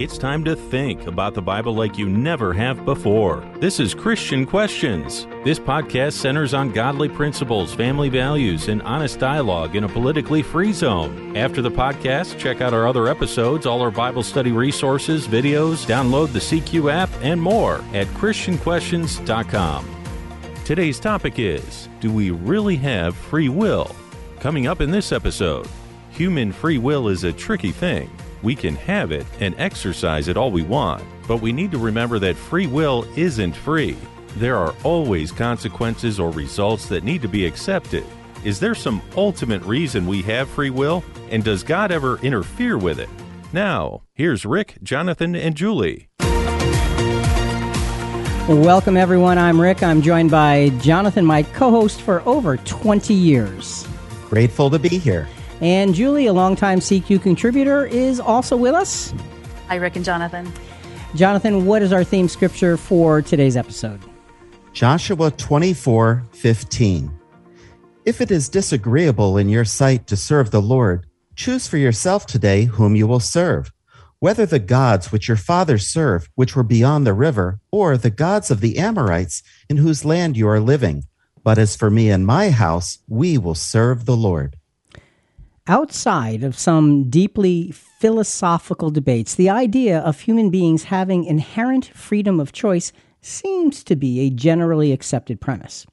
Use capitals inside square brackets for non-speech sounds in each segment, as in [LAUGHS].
It's time to think about the Bible like you never have before. This is Christian Questions. This podcast centers on godly principles, family values, and honest dialogue in a politically free zone. After the podcast, check out our other episodes, all our Bible study resources, videos, download the CQ app, and more at ChristianQuestions.com. Today's topic is Do we really have free will? Coming up in this episode, human free will is a tricky thing. We can have it and exercise it all we want, but we need to remember that free will isn't free. There are always consequences or results that need to be accepted. Is there some ultimate reason we have free will? And does God ever interfere with it? Now, here's Rick, Jonathan, and Julie. Welcome, everyone. I'm Rick. I'm joined by Jonathan, my co host for over 20 years. Grateful to be here. And Julie, a longtime CQ contributor, is also with us. Hi, Rick and Jonathan. Jonathan, what is our theme scripture for today's episode? Joshua 24 15. If it is disagreeable in your sight to serve the Lord, choose for yourself today whom you will serve, whether the gods which your fathers served, which were beyond the river, or the gods of the Amorites in whose land you are living. But as for me and my house, we will serve the Lord. Outside of some deeply philosophical debates, the idea of human beings having inherent freedom of choice seems to be a generally accepted premise.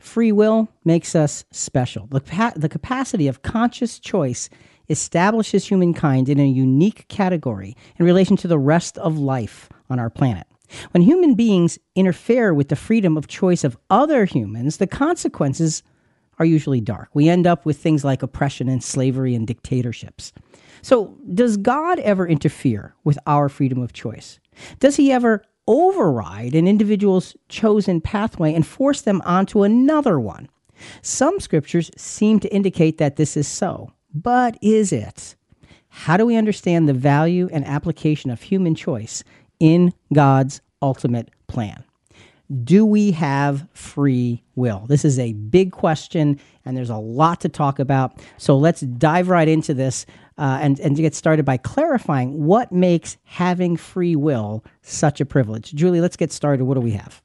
Free will makes us special. The, the capacity of conscious choice establishes humankind in a unique category in relation to the rest of life on our planet. When human beings interfere with the freedom of choice of other humans, the consequences are usually dark. We end up with things like oppression and slavery and dictatorships. So, does God ever interfere with our freedom of choice? Does he ever override an individual's chosen pathway and force them onto another one? Some scriptures seem to indicate that this is so, but is it? How do we understand the value and application of human choice in God's ultimate plan? Do we have free will? This is a big question, and there's a lot to talk about. So let's dive right into this uh, and, and get started by clarifying what makes having free will such a privilege. Julie, let's get started. What do we have?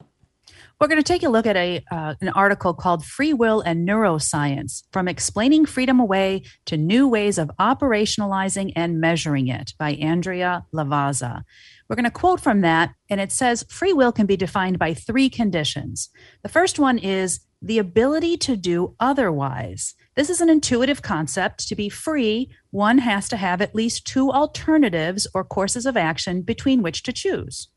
We're going to take a look at a uh, an article called "Free Will and Neuroscience: From Explaining Freedom Away to New Ways of Operationalizing and Measuring It" by Andrea Lavazza. We're going to quote from that, and it says free will can be defined by three conditions. The first one is the ability to do otherwise. This is an intuitive concept. To be free, one has to have at least two alternatives or courses of action between which to choose.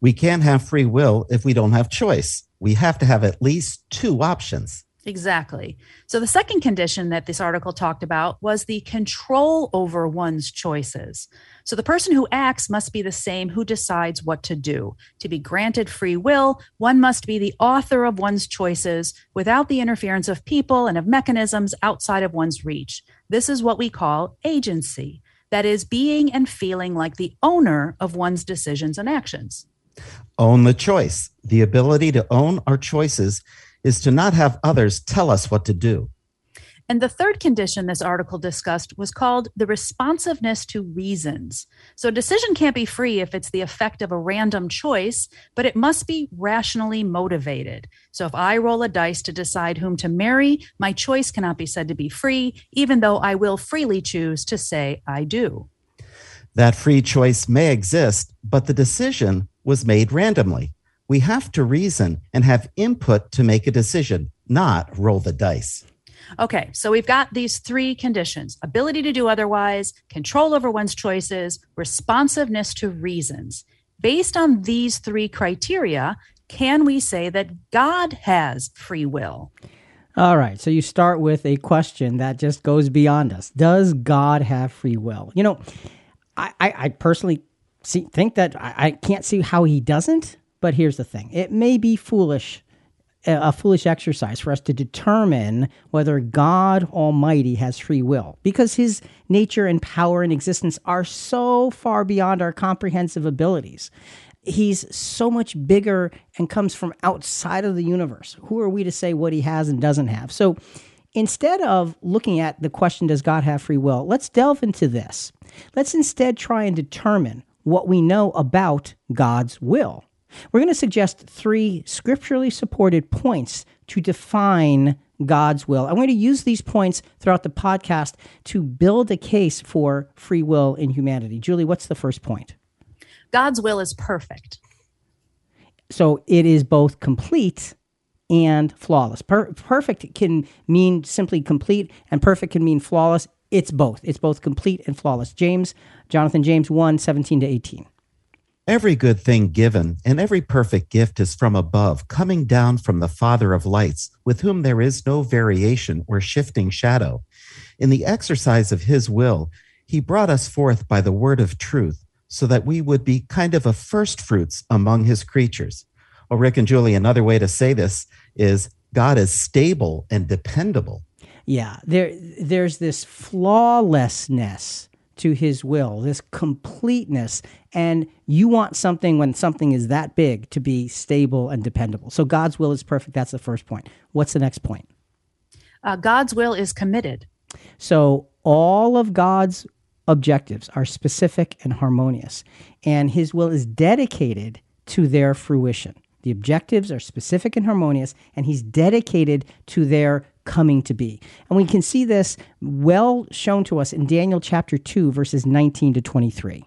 We can't have free will if we don't have choice. We have to have at least two options. Exactly. So, the second condition that this article talked about was the control over one's choices. So, the person who acts must be the same who decides what to do. To be granted free will, one must be the author of one's choices without the interference of people and of mechanisms outside of one's reach. This is what we call agency that is, being and feeling like the owner of one's decisions and actions. Own the choice, the ability to own our choices is to not have others tell us what to do. And the third condition this article discussed was called the responsiveness to reasons. So a decision can't be free if it's the effect of a random choice, but it must be rationally motivated. So if I roll a dice to decide whom to marry, my choice cannot be said to be free, even though I will freely choose to say I do. That free choice may exist, but the decision was made randomly. We have to reason and have input to make a decision, not roll the dice. Okay, so we've got these three conditions ability to do otherwise, control over one's choices, responsiveness to reasons. Based on these three criteria, can we say that God has free will? All right, so you start with a question that just goes beyond us Does God have free will? You know, I, I, I personally see, think that I, I can't see how he doesn't. But here's the thing it may be foolish, a foolish exercise for us to determine whether God Almighty has free will because his nature and power and existence are so far beyond our comprehensive abilities. He's so much bigger and comes from outside of the universe. Who are we to say what he has and doesn't have? So instead of looking at the question, does God have free will? Let's delve into this. Let's instead try and determine what we know about God's will. We're going to suggest three scripturally supported points to define God's will. I'm going to use these points throughout the podcast to build a case for free will in humanity. Julie, what's the first point? God's will is perfect. So it is both complete and flawless. Per- perfect can mean simply complete, and perfect can mean flawless. It's both. It's both complete and flawless. James, Jonathan James 1 17 to 18. Every good thing given and every perfect gift is from above, coming down from the Father of lights, with whom there is no variation or shifting shadow. In the exercise of his will, he brought us forth by the word of truth, so that we would be kind of a first fruits among his creatures. Well, Rick and Julie, another way to say this is God is stable and dependable. Yeah, there there's this flawlessness to his will, this completeness. And you want something when something is that big to be stable and dependable. So God's will is perfect. That's the first point. What's the next point? Uh, God's will is committed. So all of God's objectives are specific and harmonious, and his will is dedicated to their fruition. The objectives are specific and harmonious, and he's dedicated to their coming to be. And we can see this well shown to us in Daniel chapter 2, verses 19 to 23.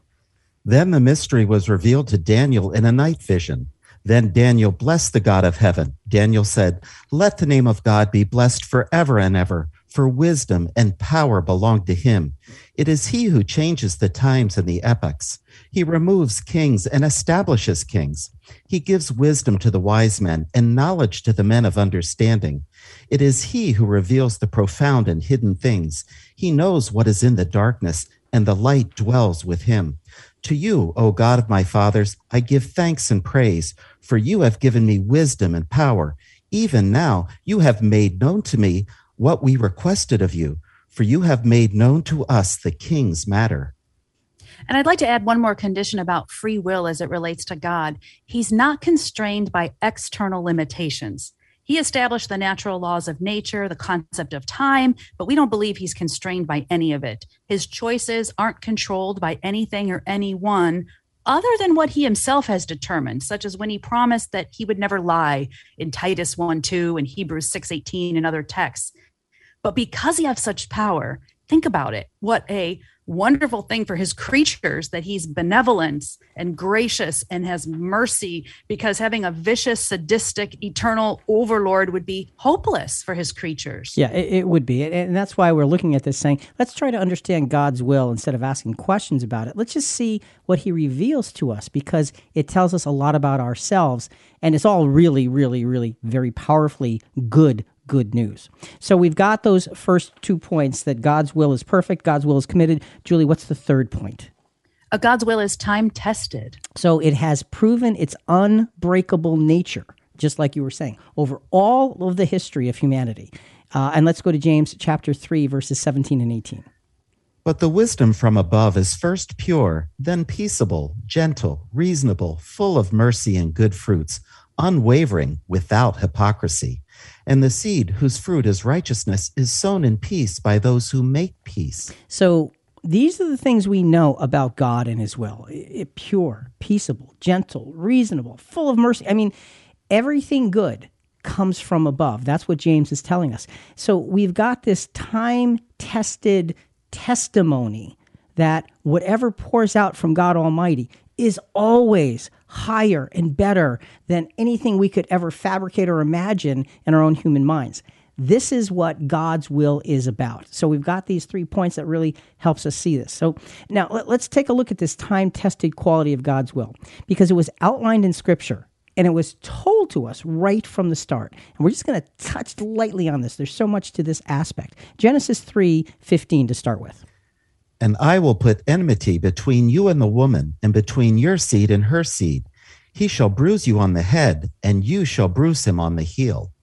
Then the mystery was revealed to Daniel in a night vision. Then Daniel blessed the God of heaven. Daniel said, Let the name of God be blessed forever and ever, for wisdom and power belong to him. It is he who changes the times and the epochs. He removes kings and establishes kings. He gives wisdom to the wise men and knowledge to the men of understanding. It is he who reveals the profound and hidden things. He knows what is in the darkness, and the light dwells with him. To you, O God of my fathers, I give thanks and praise, for you have given me wisdom and power. Even now, you have made known to me what we requested of you, for you have made known to us the king's matter. And I'd like to add one more condition about free will as it relates to God. He's not constrained by external limitations. He established the natural laws of nature, the concept of time, but we don't believe he's constrained by any of it. His choices aren't controlled by anything or anyone other than what he himself has determined, such as when he promised that he would never lie in Titus 1 2 and Hebrews 6 18 and other texts. But because he has such power, think about it. What a wonderful thing for his creatures that he's benevolent and gracious and has mercy because having a vicious sadistic eternal overlord would be hopeless for his creatures. Yeah it, it, would be. And that's why we're looking at this saying let's try to understand god's will instead of asking questions about it. Let's just see what he reveals to us because it tells us a lot about ourselves. And it's all really really really very powerfully good good news. So we've got those first two points that God's will is perfect, God's will is committed. Julie, what's the third point? A God's will is time tested. So it has proven its unbreakable nature, just like you were saying, over all of the history of humanity. Uh, and let's go to James chapter 3, verses 17 and 18. But the wisdom from above is first pure, then peaceable, gentle, reasonable, full of mercy and good fruits, unwavering, without hypocrisy. And the seed whose fruit is righteousness is sown in peace by those who make peace. So these are the things we know about God and his will it, pure, peaceable, gentle, reasonable, full of mercy. I mean, everything good comes from above. That's what James is telling us. So we've got this time tested testimony that whatever pours out from God Almighty is always higher and better than anything we could ever fabricate or imagine in our own human minds. This is what God's will is about. So we've got these three points that really helps us see this. So now let, us take a look at this time-tested quality of God's will because it was outlined in scripture and it was told to us right from the start. And we're just going to touch lightly on this. There's so much to this aspect. Genesis 3:15 to start with. And I will put enmity between you and the woman, and between your seed and her seed. He shall bruise you on the head, and you shall bruise him on the heel.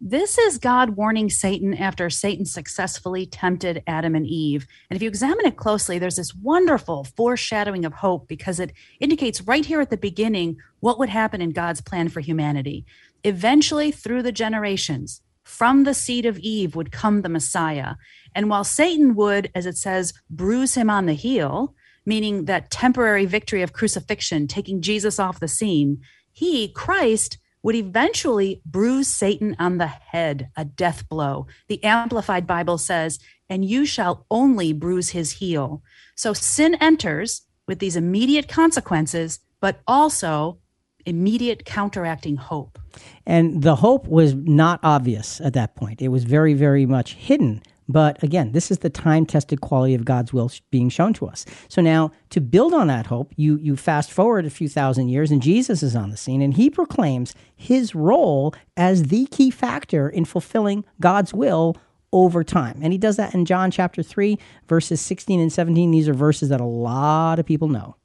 This is God warning Satan after Satan successfully tempted Adam and Eve. And if you examine it closely, there's this wonderful foreshadowing of hope because it indicates right here at the beginning what would happen in God's plan for humanity. Eventually, through the generations, from the seed of Eve would come the Messiah. And while Satan would, as it says, bruise him on the heel, meaning that temporary victory of crucifixion, taking Jesus off the scene, he, Christ, would eventually bruise Satan on the head, a death blow. The Amplified Bible says, and you shall only bruise his heel. So sin enters with these immediate consequences, but also immediate counteracting hope. And the hope was not obvious at that point. It was very, very much hidden. But again, this is the time tested quality of God's will being shown to us. So now, to build on that hope, you, you fast forward a few thousand years, and Jesus is on the scene, and he proclaims his role as the key factor in fulfilling God's will over time. And he does that in John chapter 3, verses 16 and 17. These are verses that a lot of people know.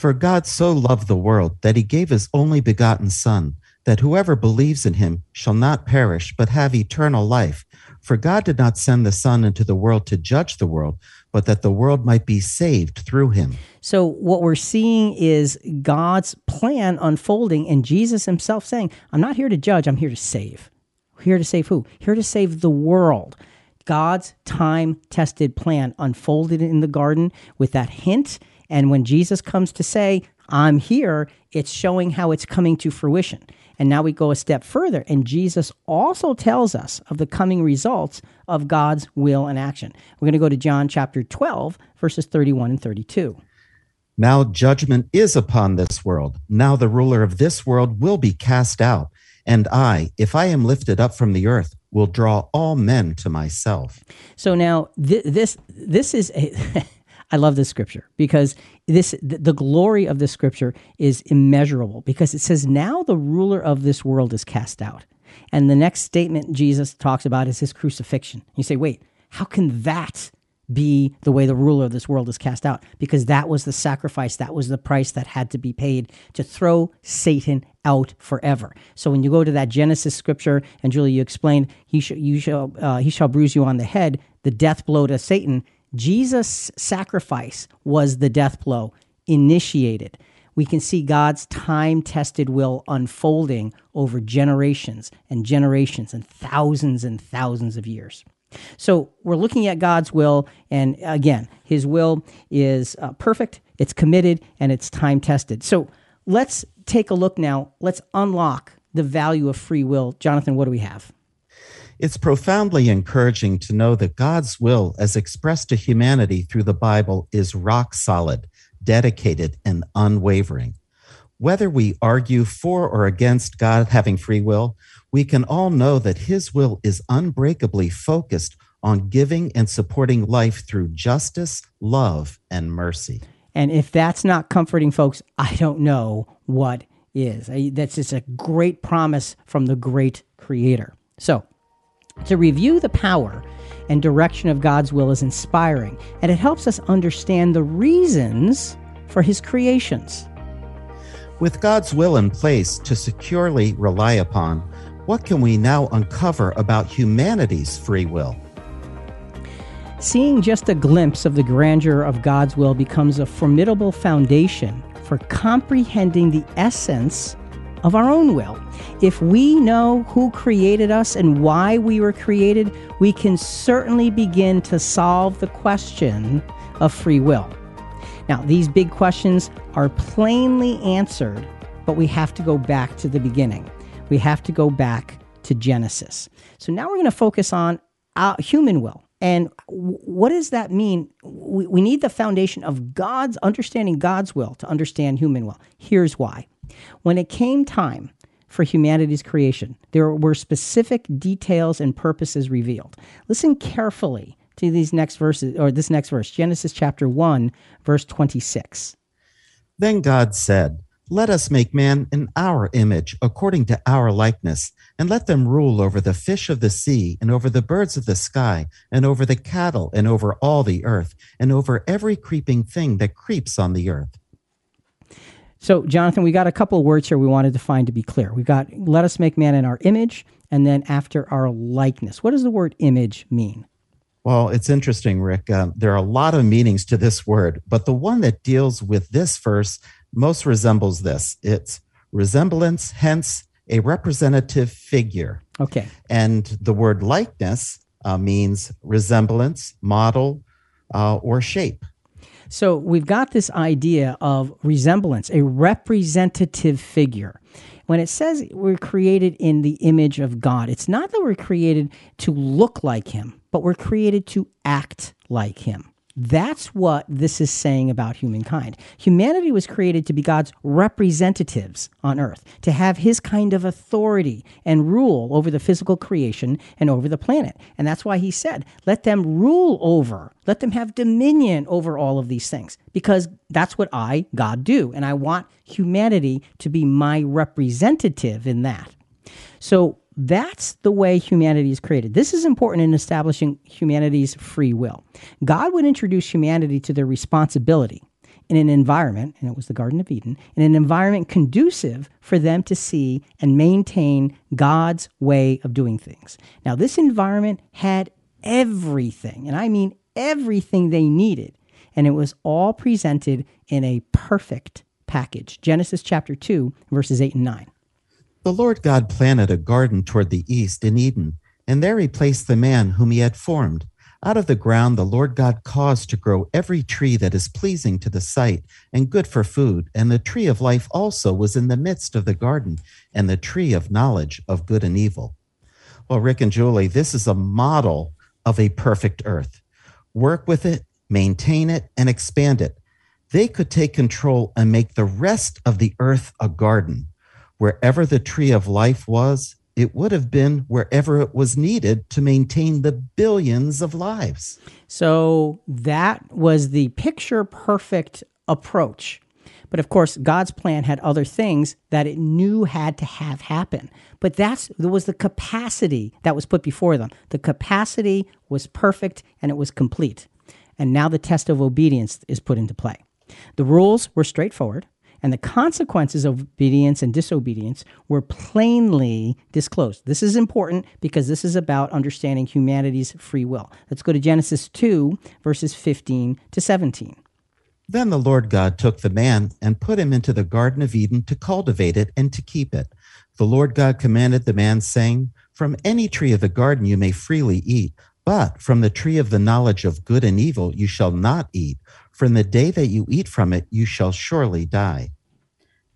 For God so loved the world that he gave his only begotten Son, that whoever believes in him shall not perish, but have eternal life. For God did not send the Son into the world to judge the world, but that the world might be saved through him. So, what we're seeing is God's plan unfolding, and Jesus himself saying, I'm not here to judge, I'm here to save. Here to save who? Here to save the world. God's time tested plan unfolded in the garden with that hint. And when Jesus comes to say, I'm here, it's showing how it's coming to fruition. And now we go a step further, and Jesus also tells us of the coming results of God's will and action. We're going to go to John chapter 12, verses 31 and 32. Now judgment is upon this world. Now the ruler of this world will be cast out. And I, if I am lifted up from the earth, will draw all men to myself. So now th- this this is a [LAUGHS] I love this scripture because this the glory of this scripture is immeasurable because it says now the ruler of this world is cast out. And the next statement Jesus talks about is his crucifixion. You say, "Wait, how can that be the way the ruler of this world is cast out because that was the sacrifice that was the price that had to be paid to throw satan out forever so when you go to that genesis scripture and julie you explained he, sh- you shall, uh, he shall bruise you on the head the death blow to satan Jesus' sacrifice was the death blow initiated. We can see God's time tested will unfolding over generations and generations and thousands and thousands of years. So we're looking at God's will, and again, His will is uh, perfect, it's committed, and it's time tested. So let's take a look now. Let's unlock the value of free will. Jonathan, what do we have? It's profoundly encouraging to know that God's will, as expressed to humanity through the Bible, is rock solid, dedicated, and unwavering. Whether we argue for or against God having free will, we can all know that His will is unbreakably focused on giving and supporting life through justice, love, and mercy. And if that's not comforting, folks, I don't know what is. That's just a great promise from the great Creator. So, to review the power and direction of God's will is inspiring, and it helps us understand the reasons for His creations. With God's will in place to securely rely upon, what can we now uncover about humanity's free will? Seeing just a glimpse of the grandeur of God's will becomes a formidable foundation for comprehending the essence of our own will. If we know who created us and why we were created, we can certainly begin to solve the question of free will. Now, these big questions are plainly answered, but we have to go back to the beginning. We have to go back to Genesis. So now we're going to focus on uh, human will. And what does that mean? We, we need the foundation of God's understanding God's will to understand human will. Here's why. When it came time for humanity's creation, there were specific details and purposes revealed. Listen carefully to these next verses, or this next verse, Genesis chapter 1, verse 26. Then God said, Let us make man in our image, according to our likeness, and let them rule over the fish of the sea, and over the birds of the sky, and over the cattle, and over all the earth, and over every creeping thing that creeps on the earth. So, Jonathan, we got a couple of words here we wanted to find to be clear. We got let us make man in our image, and then after our likeness. What does the word image mean? Well, it's interesting, Rick. Uh, there are a lot of meanings to this word, but the one that deals with this verse most resembles this it's resemblance, hence a representative figure. Okay. And the word likeness uh, means resemblance, model, uh, or shape. So we've got this idea of resemblance, a representative figure. When it says we're created in the image of God, it's not that we're created to look like Him, but we're created to act like Him. That's what this is saying about humankind. Humanity was created to be God's representatives on earth, to have his kind of authority and rule over the physical creation and over the planet. And that's why he said, let them rule over, let them have dominion over all of these things, because that's what I, God, do. And I want humanity to be my representative in that. So that's the way humanity is created. This is important in establishing humanity's free will. God would introduce humanity to their responsibility in an environment, and it was the Garden of Eden, in an environment conducive for them to see and maintain God's way of doing things. Now, this environment had everything, and I mean everything they needed, and it was all presented in a perfect package. Genesis chapter 2, verses 8 and 9. The Lord God planted a garden toward the east in Eden, and there he placed the man whom he had formed. Out of the ground the Lord God caused to grow every tree that is pleasing to the sight and good for food, and the tree of life also was in the midst of the garden, and the tree of knowledge of good and evil. Well, Rick and Julie, this is a model of a perfect earth. Work with it, maintain it, and expand it. They could take control and make the rest of the earth a garden wherever the tree of life was, it would have been wherever it was needed to maintain the billions of lives. So that was the picture perfect approach. But of course, God's plan had other things that it knew had to have happen. But there was the capacity that was put before them. The capacity was perfect and it was complete. And now the test of obedience is put into play. The rules were straightforward and the consequences of obedience and disobedience were plainly disclosed. This is important because this is about understanding humanity's free will. Let's go to Genesis 2, verses 15 to 17. Then the Lord God took the man and put him into the Garden of Eden to cultivate it and to keep it. The Lord God commanded the man, saying, From any tree of the garden you may freely eat, but from the tree of the knowledge of good and evil you shall not eat, in the day that you eat from it, you shall surely die.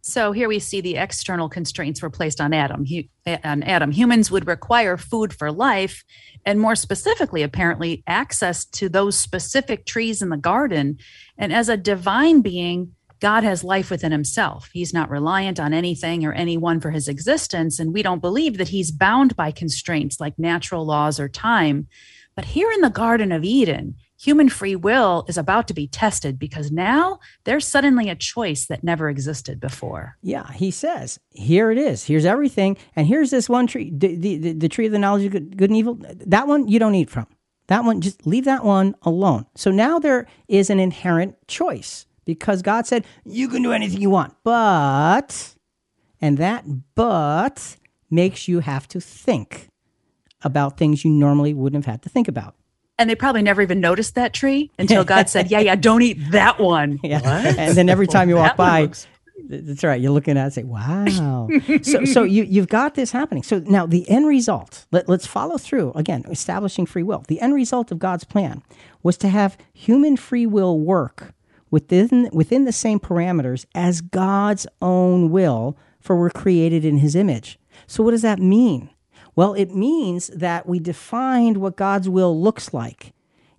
So here we see the external constraints were placed on Adam. He, on Adam, humans would require food for life, and more specifically, apparently, access to those specific trees in the garden. And as a divine being, God has life within himself. He's not reliant on anything or anyone for his existence, and we don't believe that he's bound by constraints like natural laws or time. But here in the Garden of Eden, human free will is about to be tested because now there's suddenly a choice that never existed before. Yeah, he says, here it is. Here's everything. And here's this one tree, the, the, the tree of the knowledge of good, good and evil. That one you don't eat from. That one, just leave that one alone. So now there is an inherent choice because God said, you can do anything you want. But, and that but makes you have to think about things you normally wouldn't have had to think about. And they probably never even noticed that tree until [LAUGHS] God said, Yeah, yeah, don't eat that one. [LAUGHS] Yeah. And then every time you walk by, looks- that's right. You're looking at it, and say, "Wow!" [LAUGHS] so, so you you've got this happening. So now the end result. Let, let's follow through again, establishing free will. The end result of God's plan was to have human free will work within within the same parameters as God's own will, for we're created in His image. So, what does that mean? Well, it means that we defined what God's will looks like.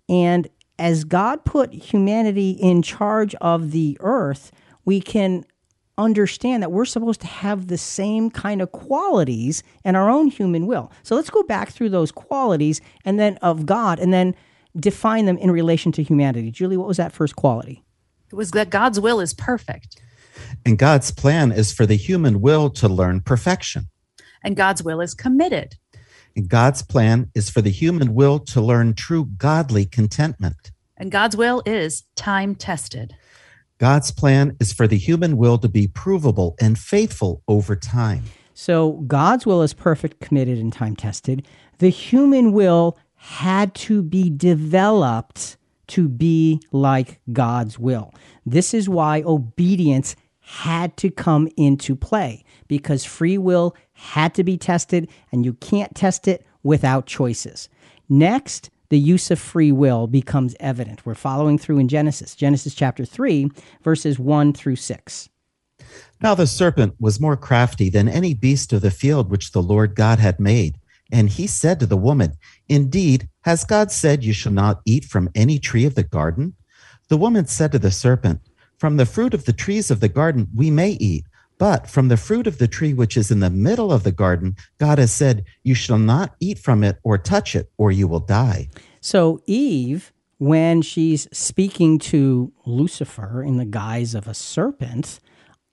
And as God put humanity in charge of the earth, we can understand that we're supposed to have the same kind of qualities in our own human will. So let's go back through those qualities and then of God and then define them in relation to humanity. Julie, what was that first quality? It was that God's will is perfect. And God's plan is for the human will to learn perfection and God's will is committed. And God's plan is for the human will to learn true godly contentment. And God's will is time tested. God's plan is for the human will to be provable and faithful over time. So God's will is perfect, committed, and time tested. The human will had to be developed to be like God's will. This is why obedience had to come into play because free will had to be tested, and you can't test it without choices. Next, the use of free will becomes evident. We're following through in Genesis, Genesis chapter 3, verses 1 through 6. Now the serpent was more crafty than any beast of the field which the Lord God had made. And he said to the woman, Indeed, has God said you shall not eat from any tree of the garden? The woman said to the serpent, From the fruit of the trees of the garden we may eat, but from the fruit of the tree which is in the middle of the garden, God has said, You shall not eat from it or touch it, or you will die. So Eve, when she's speaking to Lucifer in the guise of a serpent,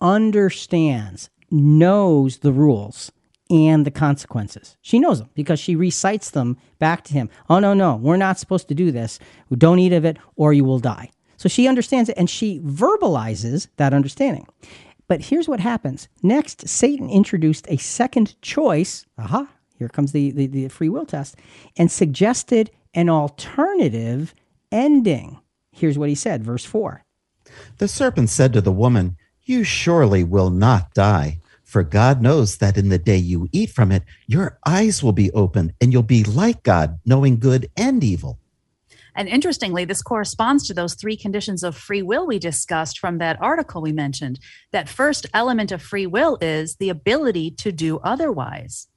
understands, knows the rules and the consequences. She knows them because she recites them back to him. Oh, no, no, we're not supposed to do this. Don't eat of it or you will die. So she understands it and she verbalizes that understanding. But here's what happens. Next, Satan introduced a second choice. Aha, here comes the, the, the free will test, and suggested an alternative ending. Here's what he said, verse 4. The serpent said to the woman, You surely will not die. For God knows that in the day you eat from it, your eyes will be opened and you'll be like God, knowing good and evil. And interestingly, this corresponds to those three conditions of free will we discussed from that article we mentioned. That first element of free will is the ability to do otherwise.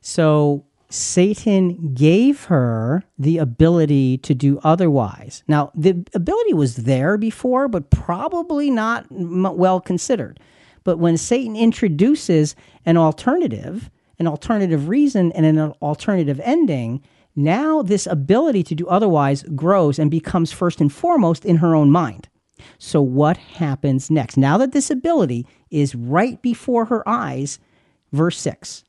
So Satan gave her the ability to do otherwise. Now, the ability was there before, but probably not well considered. But when Satan introduces an alternative, an alternative reason, and an alternative ending, now this ability to do otherwise grows and becomes first and foremost in her own mind. So, what happens next? Now that this ability is right before her eyes, verse 6.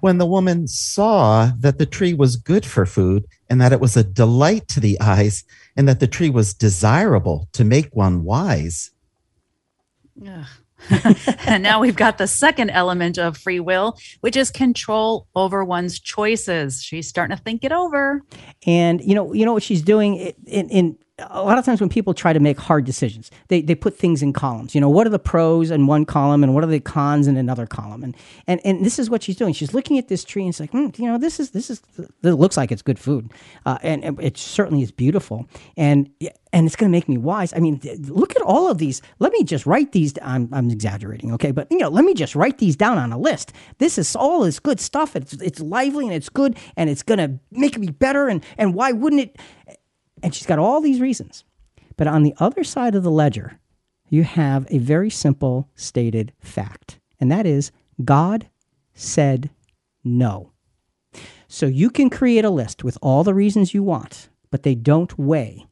When the woman saw that the tree was good for food, and that it was a delight to the eyes, and that the tree was desirable to make one wise. Ugh. And [LAUGHS] now we've got the second element of free will, which is control over one's choices. She's starting to think it over. And you know, you know what she's doing in, in a lot of times when people try to make hard decisions, they, they put things in columns. You know, what are the pros in one column and what are the cons in another column? And and, and this is what she's doing. She's looking at this tree and it's like, mm, you know, this is this is it looks like it's good food, uh, and it certainly is beautiful, and and it's going to make me wise. I mean, look at all of these. Let me just write these. I'm I'm exaggerating, okay, but you know, let me just write these down on a list. This is all this good stuff. It's it's lively and it's good and it's going to make me better. And and why wouldn't it? And she's got all these reasons. But on the other side of the ledger, you have a very simple stated fact, and that is God said no. So you can create a list with all the reasons you want, but they don't weigh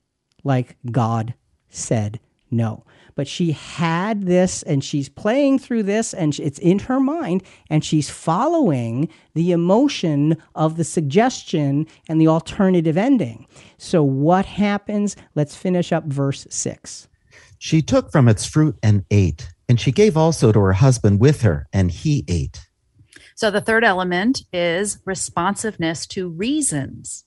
like God said no but she had this and she's playing through this and it's in her mind and she's following the emotion of the suggestion and the alternative ending. So, what happens? Let's finish up verse 6. She took from its fruit and ate, and she gave also to her husband with her, and he ate. So, the third element is responsiveness to reasons.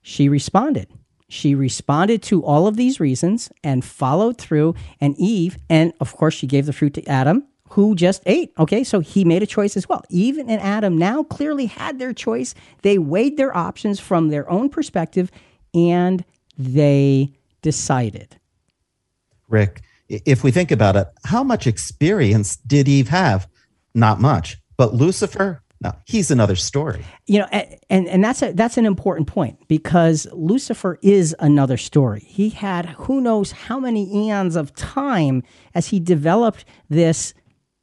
She responded. She responded to all of these reasons and followed through. And Eve, and of course, she gave the fruit to Adam, who just ate. Okay, so he made a choice as well. Eve and Adam now clearly had their choice. They weighed their options from their own perspective and they decided. Rick, if we think about it, how much experience did Eve have? Not much. But Lucifer, no, he's another story. You know, and and that's a that's an important point because Lucifer is another story. He had who knows how many eons of time as he developed this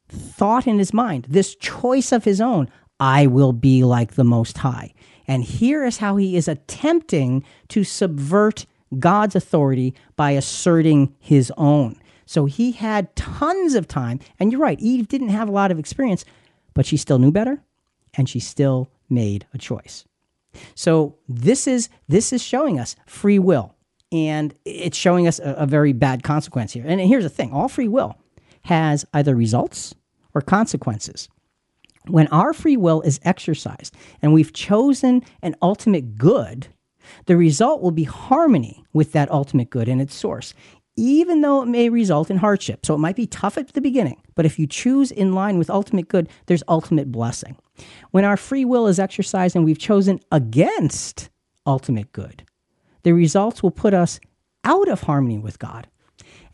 thought in his mind, this choice of his own. I will be like the Most High. And here is how he is attempting to subvert God's authority by asserting his own. So he had tons of time. And you're right, Eve didn't have a lot of experience, but she still knew better and she still made a choice. So this is this is showing us free will, and it's showing us a, a very bad consequence here. And here's the thing: all free will has either results or consequences. When our free will is exercised and we've chosen an ultimate good, the result will be harmony with that ultimate good and its source, even though it may result in hardship. So it might be tough at the beginning, but if you choose in line with ultimate good, there's ultimate blessing. When our free will is exercised and we've chosen against ultimate good. The results will put us out of harmony with God.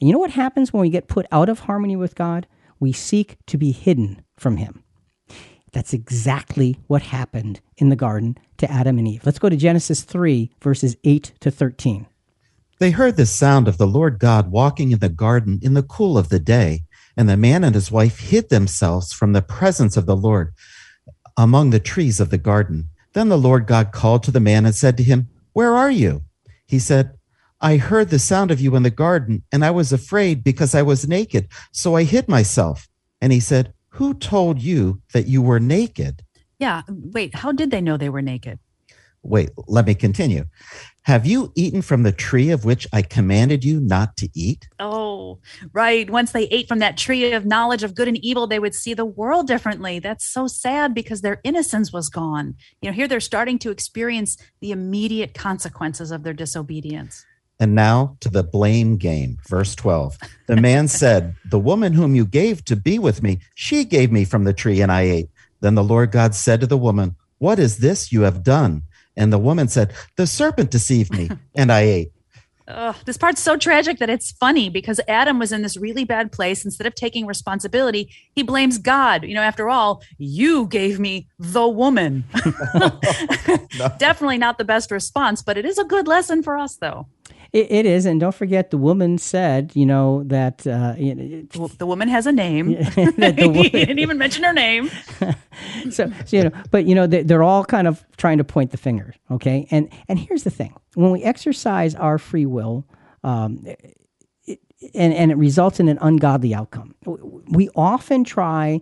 And you know what happens when we get put out of harmony with God? We seek to be hidden from Him. That's exactly what happened in the garden to Adam and Eve. Let's go to Genesis 3, verses 8 to 13. They heard the sound of the Lord God walking in the garden in the cool of the day, and the man and his wife hid themselves from the presence of the Lord among the trees of the garden. Then the Lord God called to the man and said to him, Where are you? He said, I heard the sound of you in the garden, and I was afraid because I was naked, so I hid myself. And he said, Who told you that you were naked? Yeah. Wait, how did they know they were naked? Wait, let me continue. Have you eaten from the tree of which I commanded you not to eat? Oh, right. Once they ate from that tree of knowledge of good and evil, they would see the world differently. That's so sad because their innocence was gone. You know, here they're starting to experience the immediate consequences of their disobedience. And now to the blame game. Verse 12. The man [LAUGHS] said, The woman whom you gave to be with me, she gave me from the tree and I ate. Then the Lord God said to the woman, What is this you have done? And the woman said, The serpent deceived me [LAUGHS] and I ate. Ugh, this part's so tragic that it's funny because Adam was in this really bad place. Instead of taking responsibility, he blames God. You know, after all, you gave me the woman. [LAUGHS] no. [LAUGHS] Definitely not the best response, but it is a good lesson for us, though. It, it is, and don't forget, the woman said, you know, that uh, the woman has a name. [LAUGHS] he [LAUGHS] didn't even mention her name. [LAUGHS] so, so, you know, but you know, they, they're all kind of trying to point the finger. Okay, and and here's the thing: when we exercise our free will, um, it, and and it results in an ungodly outcome, we often try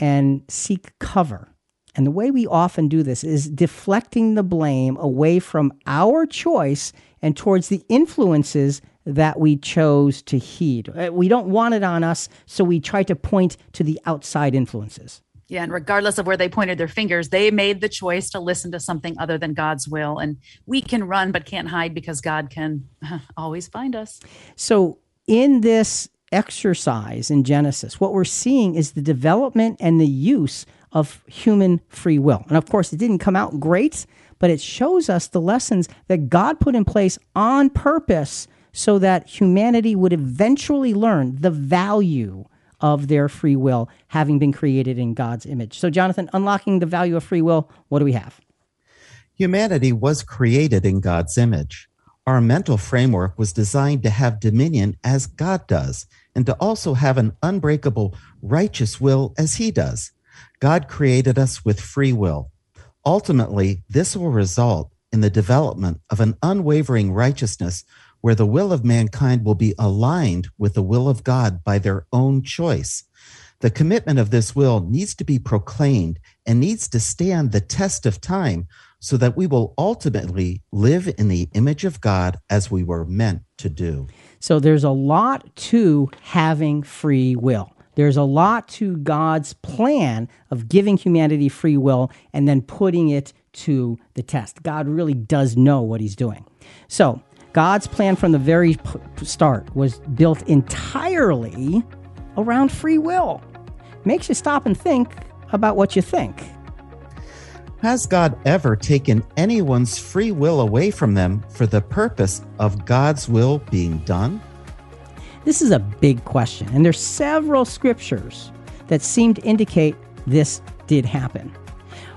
and seek cover. And the way we often do this is deflecting the blame away from our choice and towards the influences that we chose to heed. Uh, we don't want it on us, so we try to point to the outside influences. Yeah, and regardless of where they pointed their fingers, they made the choice to listen to something other than God's will. And we can run but can't hide because God can always find us. So, in this exercise in Genesis, what we're seeing is the development and the use of human free will. And of course, it didn't come out great but it shows us the lessons that God put in place on purpose so that humanity would eventually learn the value of their free will having been created in God's image. So, Jonathan, unlocking the value of free will, what do we have? Humanity was created in God's image. Our mental framework was designed to have dominion as God does and to also have an unbreakable righteous will as He does. God created us with free will. Ultimately, this will result in the development of an unwavering righteousness where the will of mankind will be aligned with the will of God by their own choice. The commitment of this will needs to be proclaimed and needs to stand the test of time so that we will ultimately live in the image of God as we were meant to do. So there's a lot to having free will. There's a lot to God's plan of giving humanity free will and then putting it to the test. God really does know what he's doing. So, God's plan from the very start was built entirely around free will. Makes you stop and think about what you think. Has God ever taken anyone's free will away from them for the purpose of God's will being done? This is a big question, and there's several scriptures that seem to indicate this did happen.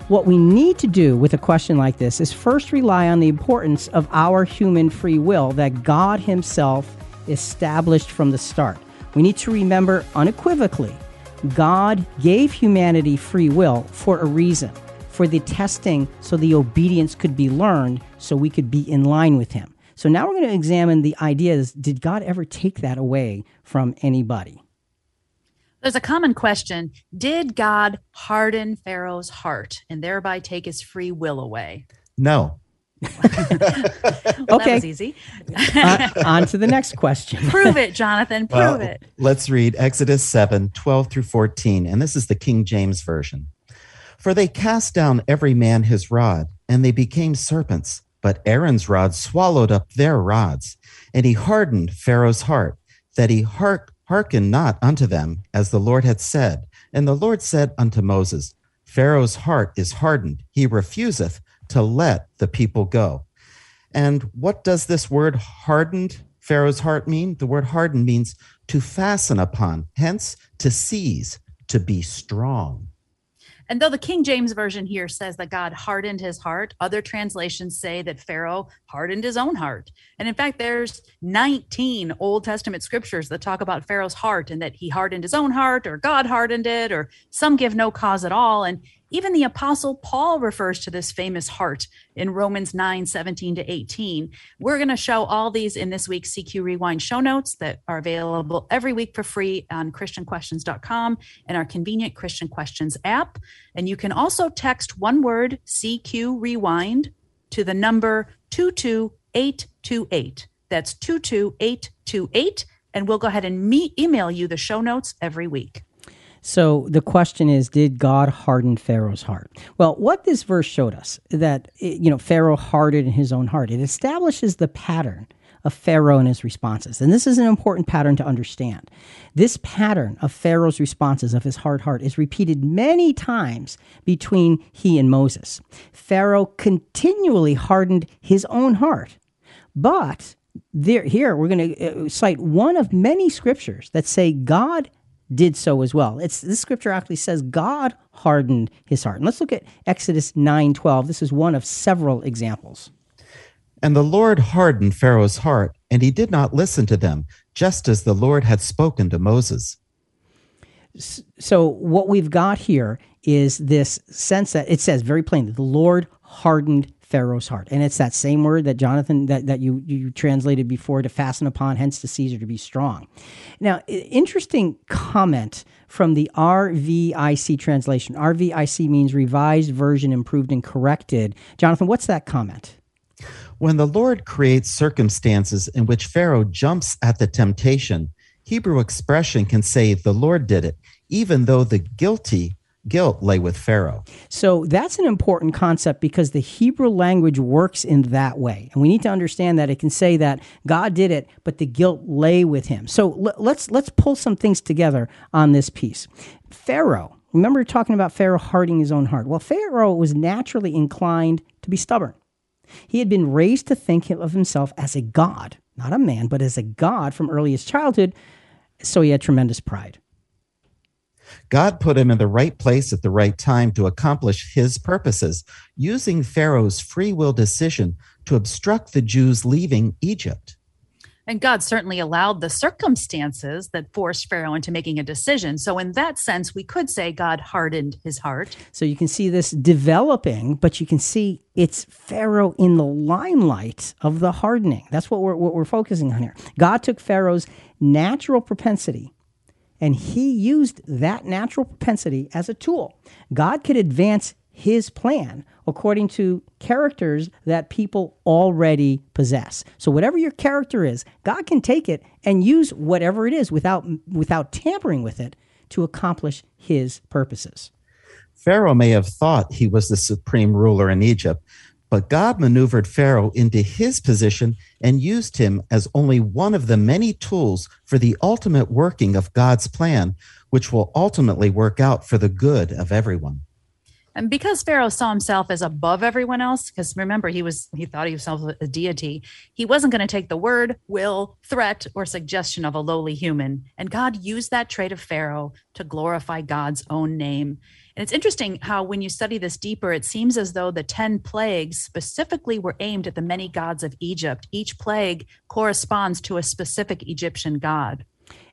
What we need to do with a question like this is first rely on the importance of our human free will that God Himself established from the start. We need to remember unequivocally God gave humanity free will for a reason, for the testing so the obedience could be learned so we could be in line with Him. So now we're going to examine the ideas did God ever take that away from anybody? There's a common question Did God harden Pharaoh's heart and thereby take his free will away? No. [LAUGHS] [LAUGHS] well, okay. That was easy. uh, on to the next question. [LAUGHS] Prove it, Jonathan. Prove well, it. Let's read Exodus 7 12 through 14. And this is the King James Version. For they cast down every man his rod, and they became serpents but Aaron's rod swallowed up their rods, and he hardened Pharaoh's heart, that he heark, hearkened not unto them, as the Lord had said. And the Lord said unto Moses, Pharaoh's heart is hardened, he refuseth to let the people go. And what does this word hardened Pharaoh's heart mean? The word hardened means to fasten upon, hence to seize, to be strong. And though the King James Version here says that God hardened his heart, other translations say that Pharaoh hardened his own heart. And in fact, there's 19 Old Testament scriptures that talk about Pharaoh's heart and that he hardened his own heart or God hardened it, or some give no cause at all. And even the apostle Paul refers to this famous heart in Romans 9, 17 to 18. We're going to show all these in this week's CQ Rewind show notes that are available every week for free on ChristianQuestions.com and our convenient Christian Questions app. And you can also text one word CQ Rewind to the number 22828. That's 22828. And we'll go ahead and me- email you the show notes every week. So the question is, did God harden Pharaoh's heart? Well, what this verse showed us that you know Pharaoh hardened his own heart. It establishes the pattern of Pharaoh and his responses. And this is an important pattern to understand. This pattern of Pharaoh's responses of his hard heart is repeated many times between he and Moses. Pharaoh continually hardened his own heart. But there, here we're going to uh, cite one of many scriptures that say God did so as well. It's this scripture actually says God hardened his heart. And let's look at Exodus 9:12. This is one of several examples. And the Lord hardened Pharaoh's heart, and he did not listen to them, just as the Lord had spoken to Moses. So what we've got here is this sense that it says very plainly the Lord hardened Pharaoh's heart. And it's that same word that Jonathan that, that you you translated before to fasten upon, hence to Caesar to be strong. Now, interesting comment from the RVIC translation. RVIC means revised version, improved and corrected. Jonathan, what's that comment? When the Lord creates circumstances in which Pharaoh jumps at the temptation, Hebrew expression can say the Lord did it, even though the guilty guilt lay with Pharaoh. So that's an important concept because the Hebrew language works in that way. And we need to understand that it can say that God did it, but the guilt lay with him. So l- let's let's pull some things together on this piece. Pharaoh, remember talking about Pharaoh hardening his own heart. Well, Pharaoh was naturally inclined to be stubborn. He had been raised to think of himself as a god, not a man, but as a god from earliest childhood, so he had tremendous pride. God put him in the right place at the right time to accomplish his purposes, using Pharaoh's free will decision to obstruct the Jews leaving Egypt. And God certainly allowed the circumstances that forced Pharaoh into making a decision. So, in that sense, we could say God hardened his heart. So, you can see this developing, but you can see it's Pharaoh in the limelight of the hardening. That's what we're, what we're focusing on here. God took Pharaoh's natural propensity and he used that natural propensity as a tool. God could advance his plan according to characters that people already possess. So whatever your character is, God can take it and use whatever it is without without tampering with it to accomplish his purposes. Pharaoh may have thought he was the supreme ruler in Egypt, but God maneuvered Pharaoh into his position and used him as only one of the many tools for the ultimate working of God's plan, which will ultimately work out for the good of everyone. And because Pharaoh saw himself as above everyone else, because remember he was he thought himself a deity, he wasn't going to take the word, will, threat, or suggestion of a lowly human. And God used that trait of Pharaoh to glorify God's own name. And it's interesting how, when you study this deeper, it seems as though the 10 plagues specifically were aimed at the many gods of Egypt. Each plague corresponds to a specific Egyptian god.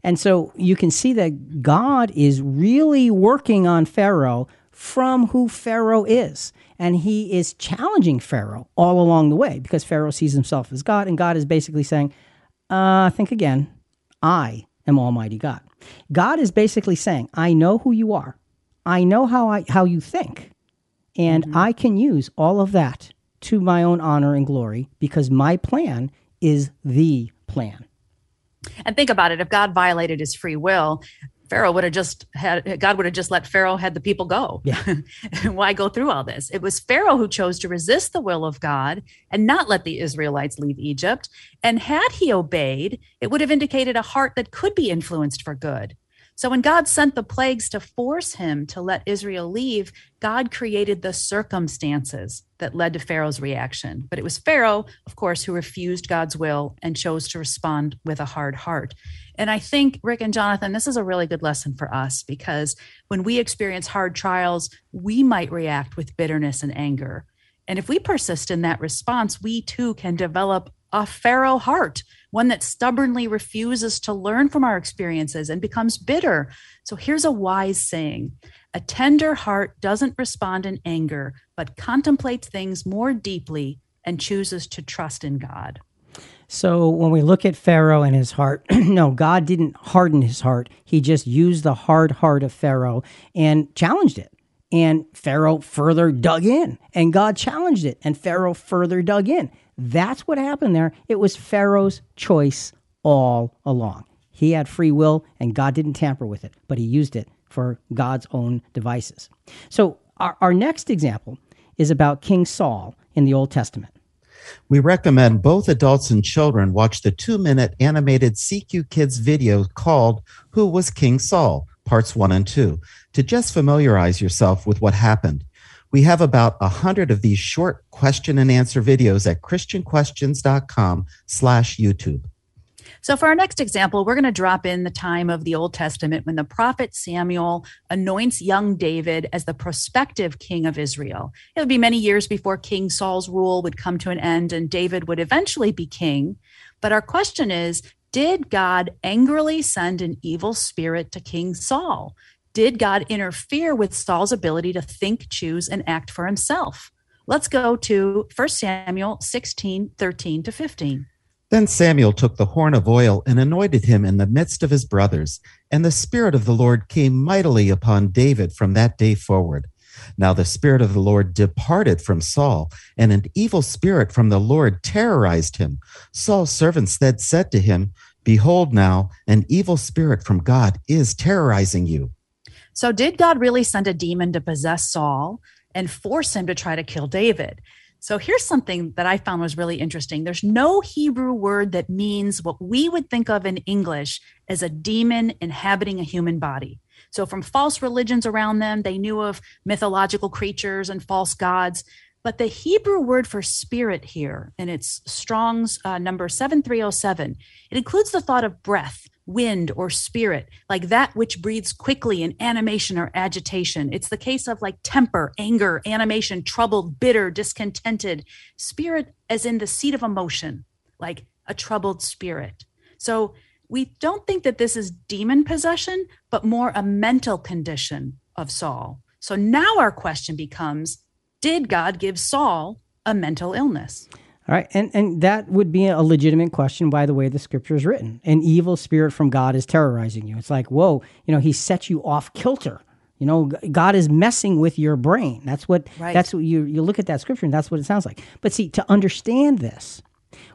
And so you can see that God is really working on Pharaoh from who Pharaoh is. And he is challenging Pharaoh all along the way because Pharaoh sees himself as God. And God is basically saying, uh, think again. I am Almighty God. God is basically saying, I know who you are. I know how I how you think, and mm-hmm. I can use all of that to my own honor and glory because my plan is the plan. And think about it: if God violated His free will, Pharaoh would have just had God would have just let Pharaoh had the people go. Yeah. [LAUGHS] Why go through all this? It was Pharaoh who chose to resist the will of God and not let the Israelites leave Egypt. And had he obeyed, it would have indicated a heart that could be influenced for good. So when God sent the plagues to force him to let Israel leave, God created the circumstances that led to Pharaoh's reaction. But it was Pharaoh, of course, who refused God's will and chose to respond with a hard heart. And I think, Rick and Jonathan, this is a really good lesson for us because when we experience hard trials, we might react with bitterness and anger. And if we persist in that response, we too can develop a Pharaoh heart, one that stubbornly refuses to learn from our experiences and becomes bitter. So here's a wise saying A tender heart doesn't respond in anger, but contemplates things more deeply and chooses to trust in God. So when we look at Pharaoh and his heart, [CLEARS THROAT] no, God didn't harden his heart. He just used the hard heart of Pharaoh and challenged it. And Pharaoh further dug in, and God challenged it, and Pharaoh further dug in. That's what happened there. It was Pharaoh's choice all along. He had free will, and God didn't tamper with it, but he used it for God's own devices. So, our, our next example is about King Saul in the Old Testament. We recommend both adults and children watch the two minute animated CQ Kids video called Who Was King Saul? Parts 1 and 2 to just familiarize yourself with what happened. We have about a hundred of these short question and answer videos at christianquestions.com slash YouTube. So, for our next example, we're going to drop in the time of the Old Testament when the prophet Samuel anoints young David as the prospective king of Israel. It would be many years before King Saul's rule would come to an end and David would eventually be king. But our question is Did God angrily send an evil spirit to King Saul? Did God interfere with Saul's ability to think, choose, and act for himself? Let's go to 1 Samuel 16 13 to 15. Then Samuel took the horn of oil and anointed him in the midst of his brothers. And the Spirit of the Lord came mightily upon David from that day forward. Now the Spirit of the Lord departed from Saul, and an evil spirit from the Lord terrorized him. Saul's servants then said to him, Behold, now an evil spirit from God is terrorizing you. So, did God really send a demon to possess Saul and force him to try to kill David? So here's something that I found was really interesting. There's no Hebrew word that means what we would think of in English as a demon inhabiting a human body. So from false religions around them, they knew of mythological creatures and false gods. But the Hebrew word for spirit here, and it's Strong's uh, number 7307, it includes the thought of breath, wind or spirit, like that which breathes quickly in animation or agitation. It's the case of like temper, anger, animation, troubled, bitter, discontented. Spirit, as in the seat of emotion, like a troubled spirit. So we don't think that this is demon possession, but more a mental condition of Saul. So now our question becomes Did God give Saul a mental illness? All right, and and that would be a legitimate question by the way the scripture is written. An evil spirit from God is terrorizing you. It's like, whoa, you know, he set you off kilter. You know, God is messing with your brain. That's what right. that's what you you look at that scripture and that's what it sounds like. But see, to understand this,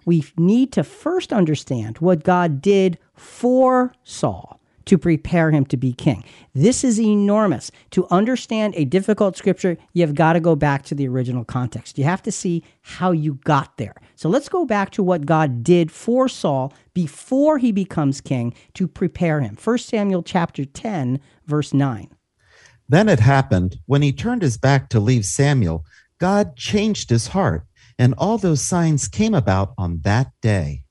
we need to first understand what God did for Saul to prepare him to be king. This is enormous. To understand a difficult scripture, you've got to go back to the original context. You have to see how you got there. So let's go back to what God did for Saul before he becomes king to prepare him. 1 Samuel chapter 10 verse 9. Then it happened when he turned his back to leave Samuel, God changed his heart, and all those signs came about on that day.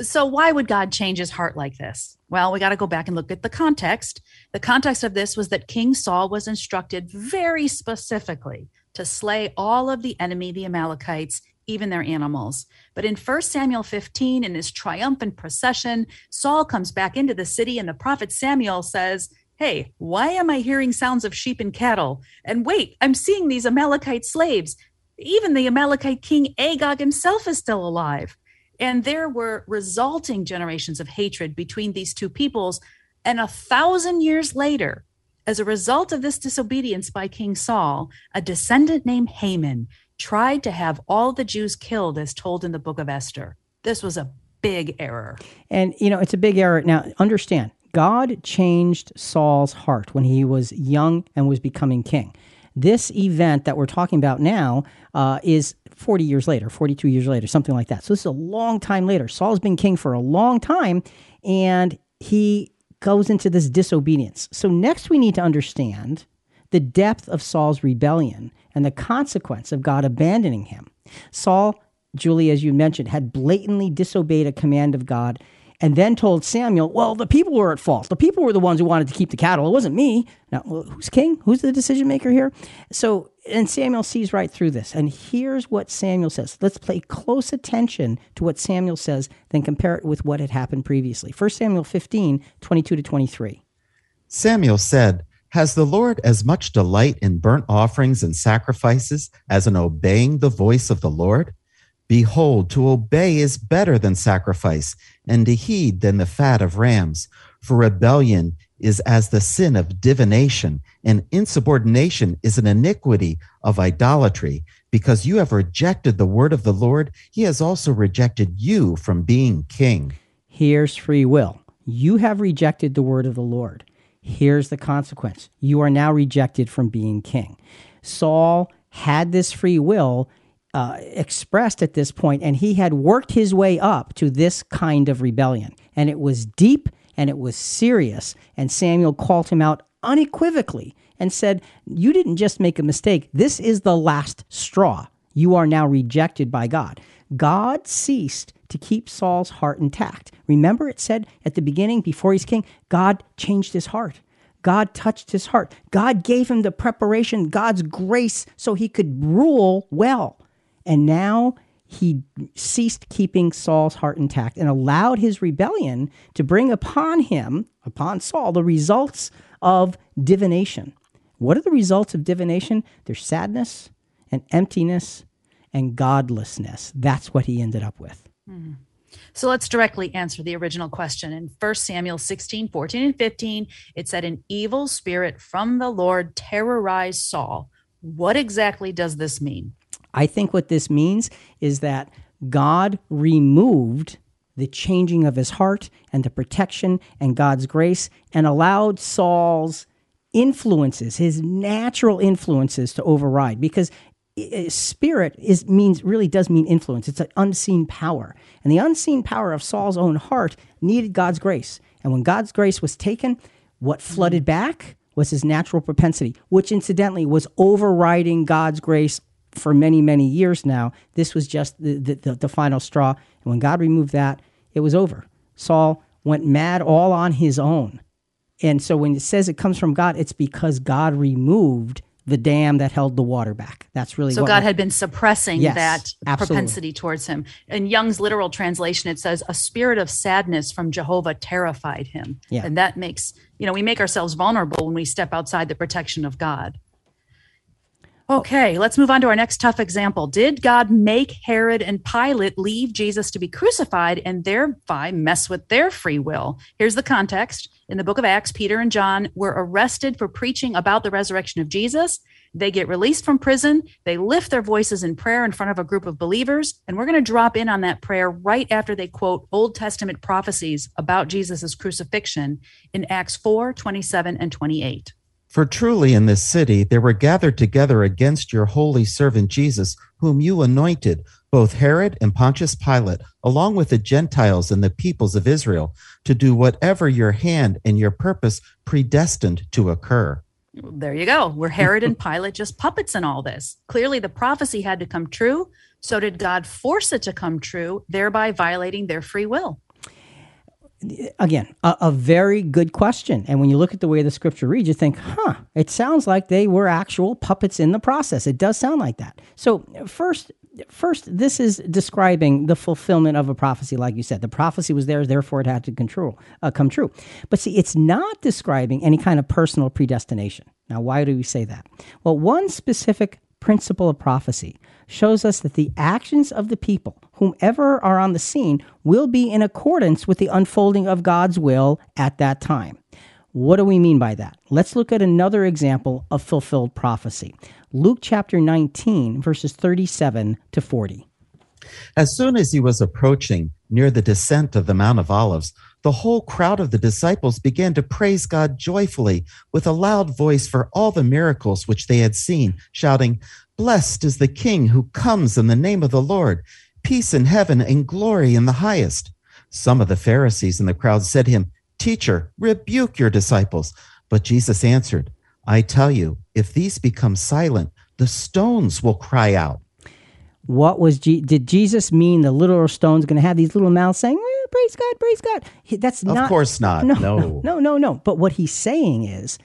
So, why would God change his heart like this? Well, we got to go back and look at the context. The context of this was that King Saul was instructed very specifically to slay all of the enemy, the Amalekites, even their animals. But in 1 Samuel 15, in his triumphant procession, Saul comes back into the city, and the prophet Samuel says, Hey, why am I hearing sounds of sheep and cattle? And wait, I'm seeing these Amalekite slaves. Even the Amalekite king Agag himself is still alive. And there were resulting generations of hatred between these two peoples. And a thousand years later, as a result of this disobedience by King Saul, a descendant named Haman tried to have all the Jews killed, as told in the book of Esther. This was a big error. And, you know, it's a big error. Now, understand, God changed Saul's heart when he was young and was becoming king. This event that we're talking about now uh, is 40 years later, 42 years later, something like that. So this is a long time later. Saul's been king for a long time, and he goes into this disobedience. So, next we need to understand the depth of Saul's rebellion and the consequence of God abandoning him. Saul, Julie, as you mentioned, had blatantly disobeyed a command of God and then told Samuel, Well, the people were at fault. The people were the ones who wanted to keep the cattle. It wasn't me. Now, who's king? Who's the decision maker here? So, and Samuel sees right through this. And here's what Samuel says. Let's pay close attention to what Samuel says, then compare it with what had happened previously. 1 Samuel 15, 22 to 23. Samuel said, Has the Lord as much delight in burnt offerings and sacrifices as in obeying the voice of the Lord? Behold, to obey is better than sacrifice, and to heed than the fat of rams. For rebellion is as the sin of divination, and insubordination is an iniquity of idolatry. Because you have rejected the word of the Lord, he has also rejected you from being king. Here's free will. You have rejected the word of the Lord. Here's the consequence you are now rejected from being king. Saul had this free will uh, expressed at this point, and he had worked his way up to this kind of rebellion. And it was deep and it was serious. And Samuel called him out unequivocally and said, You didn't just make a mistake. This is the last straw. You are now rejected by God. God ceased to keep Saul's heart intact. Remember, it said at the beginning, before he's king, God changed his heart. God touched his heart. God gave him the preparation, God's grace, so he could rule well. And now he ceased keeping Saul's heart intact and allowed his rebellion to bring upon him, upon Saul, the results of divination. What are the results of divination? There's sadness and emptiness and godlessness. That's what he ended up with. Hmm. So let's directly answer the original question. In 1 Samuel 16, 14, and 15, it said, An evil spirit from the Lord terrorized Saul. What exactly does this mean? I think what this means is that God removed the changing of his heart and the protection and God's grace and allowed Saul's influences, his natural influences to override because eh, eh, spirit is means really does mean influence. It's an unseen power. And the unseen power of Saul's own heart needed God's grace. And when God's grace was taken, what flooded mm-hmm. back was his natural propensity, which incidentally was overriding God's grace for many, many years now. This was just the, the, the, final straw. And when God removed that, it was over. Saul went mad all on his own. And so when it says it comes from God, it's because God removed the dam that held the water back. That's really so. God had been suppressing yes, that absolutely. propensity towards him. In Young's literal translation, it says, "A spirit of sadness from Jehovah terrified him," yeah. and that makes you know we make ourselves vulnerable when we step outside the protection of God. Okay, let's move on to our next tough example. Did God make Herod and Pilate leave Jesus to be crucified and thereby mess with their free will? Here's the context. In the book of Acts, Peter and John were arrested for preaching about the resurrection of Jesus. They get released from prison. They lift their voices in prayer in front of a group of believers. And we're going to drop in on that prayer right after they quote Old Testament prophecies about Jesus' crucifixion in Acts 4 27 and 28. For truly in this city there were gathered together against your holy servant Jesus, whom you anointed, both Herod and Pontius Pilate, along with the Gentiles and the peoples of Israel, to do whatever your hand and your purpose predestined to occur. There you go. Were Herod and Pilate just puppets in all this? Clearly, the prophecy had to come true. So, did God force it to come true, thereby violating their free will? Again, a, a, very good question. And when you look at the way the scripture reads, you think, huh, it sounds like they were actual puppets in the process. It does sound like that. So, first, first, this is describing the fulfillment of a prophecy, like you said. The prophecy was there, therefore it had to control, uh, come true. But see, it's not describing any kind of personal predestination. Now, why do we say that? Well, one specific principle of prophecy shows us that the actions of the people, whomever are on the scene, will be in accordance with the unfolding of God's will at that time. What do we mean by that? Let's look at another example of fulfilled prophecy. Luke chapter 19, verses 37 to 40. As soon as he was approaching near the descent of the Mount of Olives, the whole crowd of the disciples began to praise God joyfully with a loud voice for all the miracles which they had seen, shouting, Blessed is the King who comes in the name of the Lord, peace in heaven and glory in the highest. Some of the Pharisees in the crowd said to him, Teacher, rebuke your disciples. But Jesus answered, I tell you, if these become silent, the stones will cry out. What was G- did Jesus mean? The literal stones going to have these little mouths saying eh, "Praise God, praise God"? He, that's Of not. course not. No, No. no, no, no, no. But what he's saying is,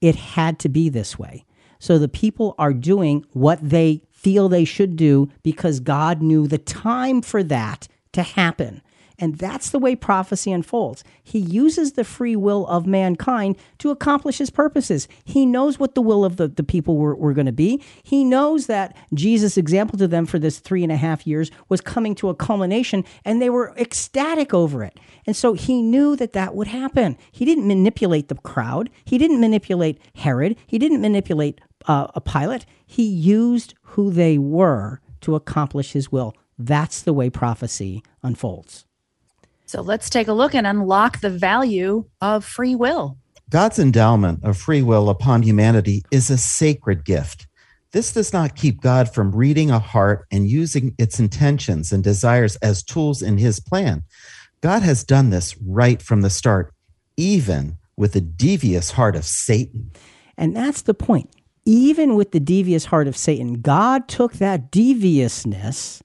it had to be this way. So the people are doing what they feel they should do because God knew the time for that to happen. And that's the way prophecy unfolds. He uses the free will of mankind to accomplish his purposes. He knows what the will of the, the people were, were going to be. He knows that Jesus' example to them for this three and a half years was coming to a culmination, and they were ecstatic over it. And so he knew that that would happen. He didn't manipulate the crowd, he didn't manipulate Herod, he didn't manipulate uh, a Pilate. He used who they were to accomplish his will. That's the way prophecy unfolds. So let's take a look and unlock the value of free will. God's endowment of free will upon humanity is a sacred gift. This does not keep God from reading a heart and using its intentions and desires as tools in his plan. God has done this right from the start, even with the devious heart of Satan. And that's the point. Even with the devious heart of Satan, God took that deviousness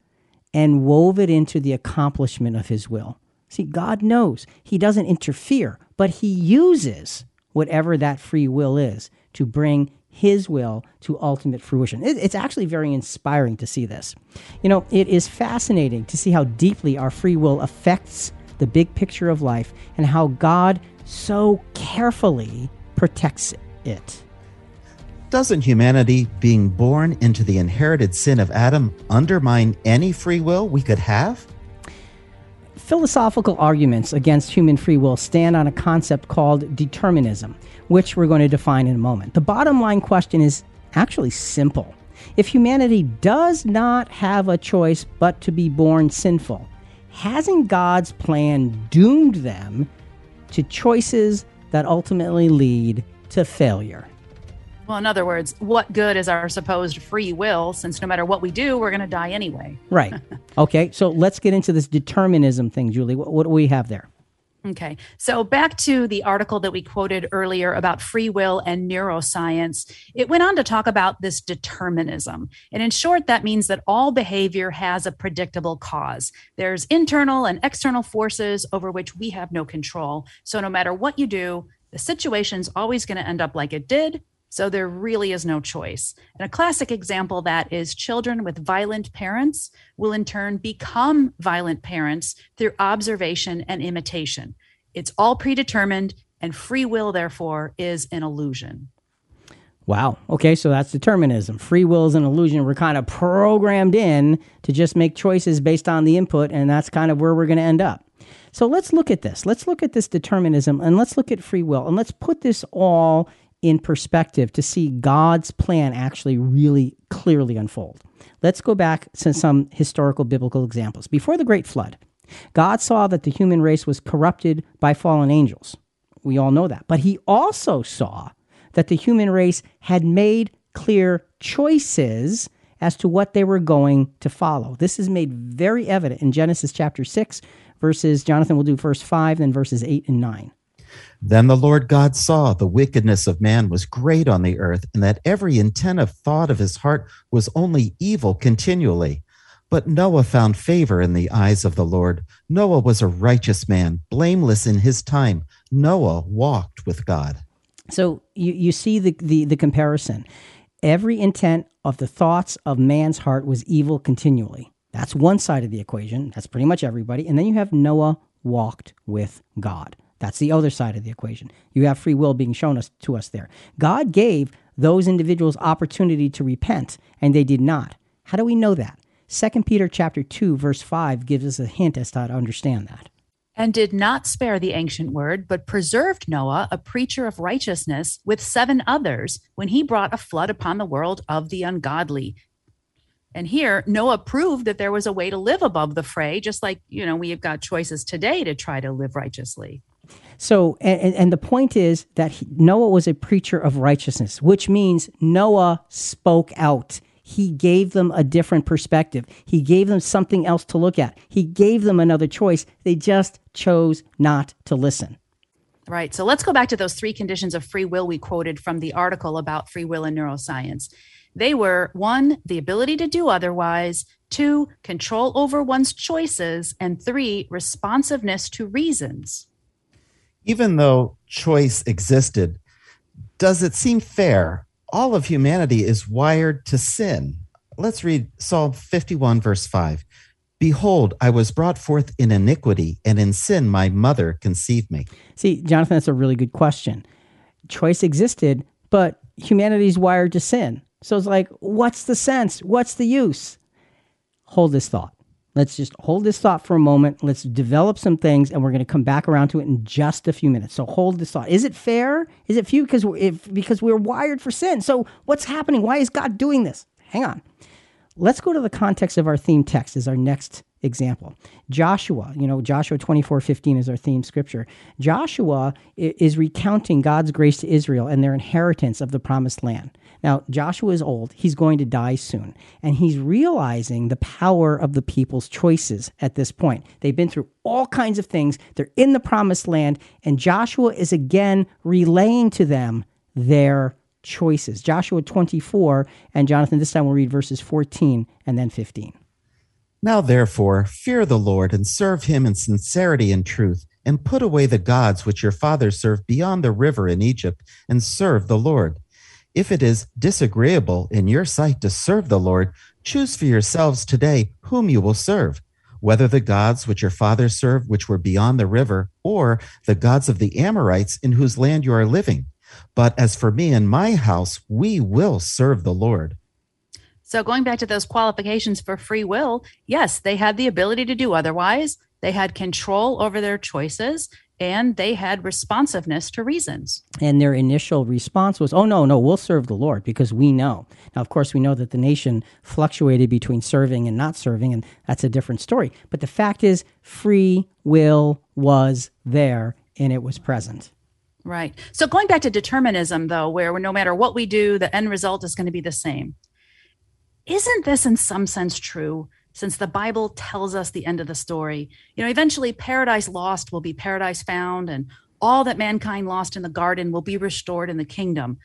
and wove it into the accomplishment of his will. See, God knows. He doesn't interfere, but he uses whatever that free will is to bring his will to ultimate fruition. It- It's actually very inspiring to see this. You know, it is fascinating to see how deeply our free will affects the big picture of life and how God so carefully protects it. Doesn't humanity being born into the inherited sin of Adam undermine any free will we could have? Philosophical arguments against human free will stand on a concept called determinism, which we're going to define in a moment. The bottom line question is actually simple. If humanity does not have a choice but to be born sinful, hasn't God's plan doomed them to choices that ultimately lead to failure? Well, in other words, what good is our supposed free will since no matter what we do, we're going to die anyway? Right. [LAUGHS] Okay, so let's get into this determinism thing, Julie. What, what do we have there? Okay. So back to the article that we quoted earlier about free will and neuroscience. It went on to talk about this determinism. And in short, that means that all behavior has a predictable cause. There's internal and external forces over which we have no control. So no matter what you do, the situation's always going to end up like it did. So there really is no choice. And a classic example that is children with violent parents will in turn become violent parents through observation and imitation. It's all predetermined, and free will, therefore, is an illusion. Wow. Okay, so that's determinism. Free will is an illusion. We're kind of programmed in to just make choices based on the input, and that's kind of where we're going to end up. So let's look at this. Let's look at this determinism and let's look at free will and let's put this all in perspective to see God's plan actually really clearly unfold. Let's go back to some historical biblical examples. Before the Great Flood, God saw that the human race was corrupted by fallen angels. We all know that. But he also saw that the human race had made clear choices as to what they were going to follow. This is made very evident in Genesis chapter 6, verses, Jonathan will do verse 5, then verses 8 and 9. Then the Lord God saw the wickedness of man was great on the earth, and that every intent of thought of his heart was only evil continually. But Noah found favor in the eyes of the Lord. Noah was a righteous man, blameless in his time. Noah walked with God. So you, you see the, the, the comparison. Every intent of the thoughts of man's heart was evil continually. That's one side of the equation. That's pretty much everybody. And then you have Noah walked with God. That's the other side of the equation. You have free will being shown us to us there. God gave those individuals opportunity to repent, and they did not. How do we know that? 2 Peter chapter 2 verse 5 gives us a hint as to how to understand that. And did not spare the ancient word, but preserved Noah, a preacher of righteousness, with seven others, when he brought a flood upon the world of the ungodly. And here, Noah proved that there was a way to live above the fray, just like, you know, we have got choices today to try to live righteously. So, and, and the point is that Noah was a preacher of righteousness, which means Noah spoke out. He gave them a different perspective. He gave them something else to look at. He gave them another choice. They just chose not to listen. Right. So let's go back to those three conditions of free will we quoted from the article about free will and neuroscience. They were one, the ability to do otherwise, two, control over one's choices, and three, responsiveness to reasons. Even though choice existed, does it seem fair? All of humanity is wired to sin. Let's read Psalm 51, verse 5. Behold, I was brought forth in iniquity, and in sin my mother conceived me. See, Jonathan, that's a really good question. Choice existed, but humanity's wired to sin. So it's like, what's the sense? What's the use? Hold this thought. Let's just hold this thought for a moment. Let's develop some things, and we're going to come back around to it in just a few minutes. So hold this thought. Is it fair? Is it few? Because if because we're wired for sin. So what's happening? Why is God doing this? Hang on. Let's go to the context of our theme text as our next example. Joshua, you know, Joshua 24 15 is our theme scripture. Joshua is recounting God's grace to Israel and their inheritance of the promised land. Now, Joshua is old. He's going to die soon. And he's realizing the power of the people's choices at this point. They've been through all kinds of things, they're in the promised land, and Joshua is again relaying to them their choices. Joshua 24, and Jonathan, this time we'll read verses 14 and then 15. Now, therefore, fear the Lord and serve him in sincerity and truth, and put away the gods which your fathers served beyond the river in Egypt, and serve the Lord. If it is disagreeable in your sight to serve the Lord, choose for yourselves today whom you will serve, whether the gods which your fathers served, which were beyond the river, or the gods of the Amorites in whose land you are living. But as for me and my house, we will serve the Lord. So, going back to those qualifications for free will, yes, they had the ability to do otherwise. They had control over their choices and they had responsiveness to reasons. And their initial response was, oh, no, no, we'll serve the Lord because we know. Now, of course, we know that the nation fluctuated between serving and not serving, and that's a different story. But the fact is, free will was there and it was present. Right. So, going back to determinism, though, where no matter what we do, the end result is going to be the same. Isn't this in some sense true? Since the Bible tells us the end of the story. You know, eventually paradise lost will be paradise found, and all that mankind lost in the garden will be restored in the kingdom.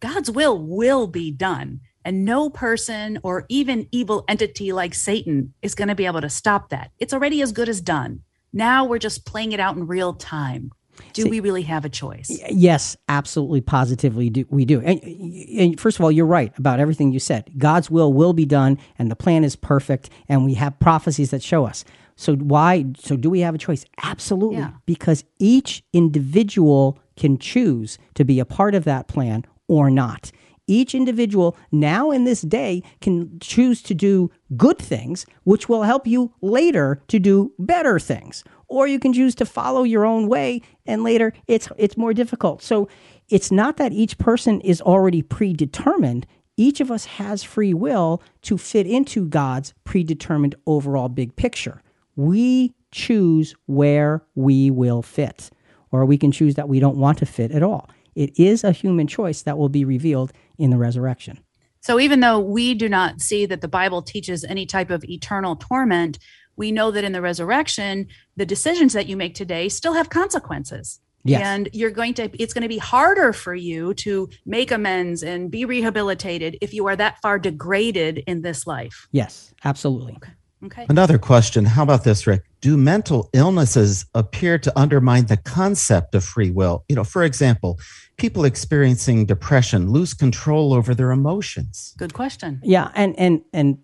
God's will will be done, and no person or even evil entity like Satan is going to be able to stop that. It's already as good as done. Now we're just playing it out in real time. Do See, we really have a choice? Yes, absolutely, positively, do, we do. And, and, first of all, you're right about everything you said. God's will will be done, and the plan is perfect, and we have prophecies that show us. So why? So do we have a choice? Absolutely, yeah. because each individual can choose to be a part of that plan or not. Each individual now in this day can choose to do good things, which will help you later to do better things or you can choose to follow your own way and later it's it's more difficult. So it's not that each person is already predetermined. Each of us has free will to fit into God's predetermined overall big picture. We choose where we will fit, or we can choose that we don't want to fit at all. It is a human choice that will be revealed in the resurrection. So, even though we do not see that the Bible teaches any type of eternal torment, we know that in the resurrection, the decisions that you make today still have consequences. Yes. And you're going to, it's going to be harder for you to make amends and be rehabilitated if you are that far degraded in this life. Yes, absolutely. Okay. Okay. Another question. How about this, Rick? Do mental illnesses appear to undermine the concept of free will? You know, for example, people experiencing depression lose control over their emotions. Good question. Yeah, and and and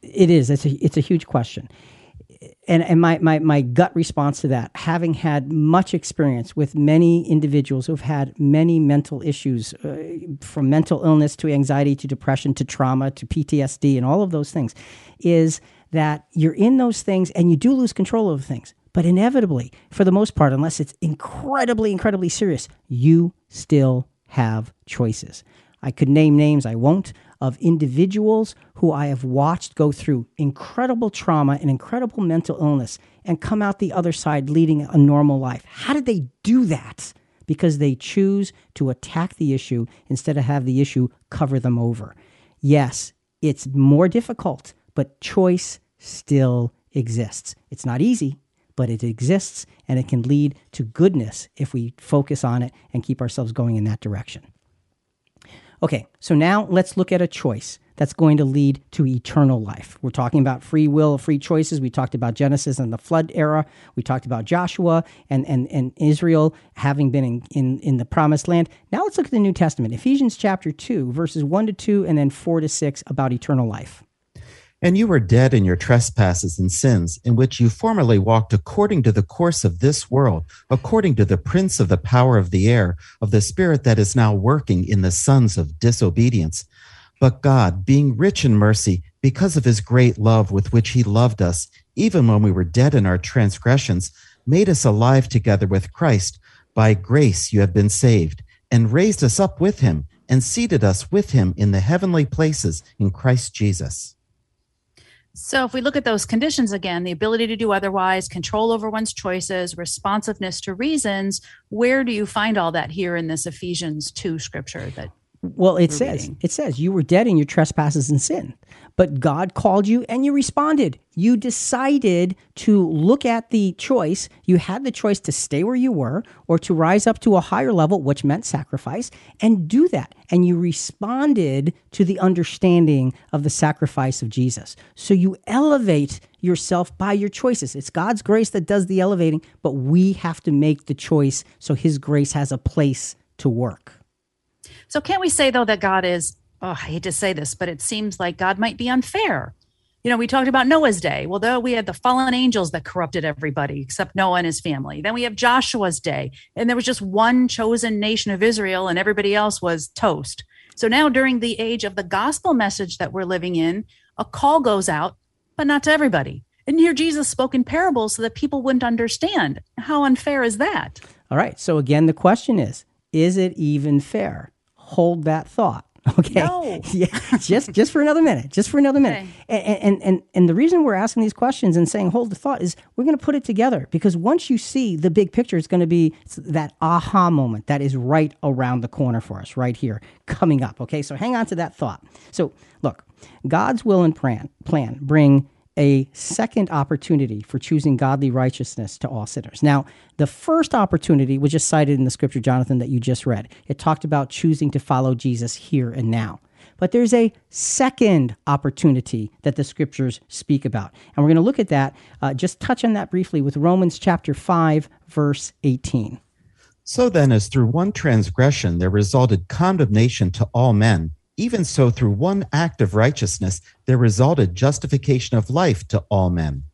it is. It's a it's a huge question and, and my, my, my gut response to that, having had much experience with many individuals who've had many mental issues, uh, from mental illness to anxiety to depression to trauma to PTSD and all of those things, is that you're in those things and you do lose control of things. But inevitably, for the most part, unless it's incredibly, incredibly serious, you still have choices. I could name names, I won't, of individuals who I have watched go through incredible trauma and incredible mental illness and come out the other side leading a normal life. How did they do that? Because they choose to attack the issue instead of have the issue cover them over. Yes, it's more difficult, but choice still exists. It's not easy, but it exists and it can lead to goodness if we focus on it and keep ourselves going in that direction. Okay, so now let's look at a choice that's going to lead to eternal life. We're talking about free will, free choices. We talked about Genesis and the flood era. We talked about Joshua and, and, and Israel having been in, in, in the promised land. Now let's look at the New Testament, Ephesians chapter 2, verses 1 to 2, and then 4 to 6 about eternal life. And you were dead in your trespasses and sins, in which you formerly walked according to the course of this world, according to the prince of the power of the air, of the spirit that is now working in the sons of disobedience. But God, being rich in mercy, because of his great love with which he loved us, even when we were dead in our transgressions, made us alive together with Christ. By grace you have been saved, and raised us up with him, and seated us with him in the heavenly places in Christ Jesus. So, if we look at those conditions again, the ability to do otherwise, control over one's choices, responsiveness to reasons, where do you find all that here in this Ephesians 2 scripture that well, it says reading. it says you were dead in your trespasses and sin, but God called you and you responded. You decided to look at the choice. You had the choice to stay where you were or to rise up to a higher level, which meant sacrifice, and do that. And you responded to the understanding of the sacrifice of Jesus. So you elevate yourself by your choices. It's God's grace that does the elevating, but we have to make the choice so His grace has a place to work. So, can't we say, though, that God is, oh, I hate to say this, but it seems like God might be unfair? You know, we talked about Noah's day. Well, though we had the fallen angels that corrupted everybody except Noah and his family. Then we have Joshua's day, and there was just one chosen nation of Israel, and everybody else was toast. So now, during the age of the gospel message that we're living in, a call goes out, but not to everybody. And here Jesus spoke in parables so that people wouldn't understand. How unfair is that? All right. So, again, the question is is it even fair? hold that thought. [LAUGHS] Okay. No. [LAUGHS] yeah. Just just for another minute. Just for another minute. Okay. And, and and and the reason we're asking these questions and saying hold the thought is we're going to put it together because once you see the big picture, it's going to be that aha moment that is right around the corner for us, right here, coming up. Okay. So hang on to that thought. So look, God's will and plan plan bring a second opportunity for choosing godly righteousness to all sinners. Now, the first opportunity was just cited in the scripture, Jonathan, that you just read. It talked about choosing to follow Jesus here and now. But there's a second opportunity that the scriptures speak about. And we're going to look at that, uh, just touch on that briefly with Romans chapter 5, verse 18. So then, as through one transgression there resulted condemnation to all men, even so, through one act of righteousness, there resulted justification of life to all men.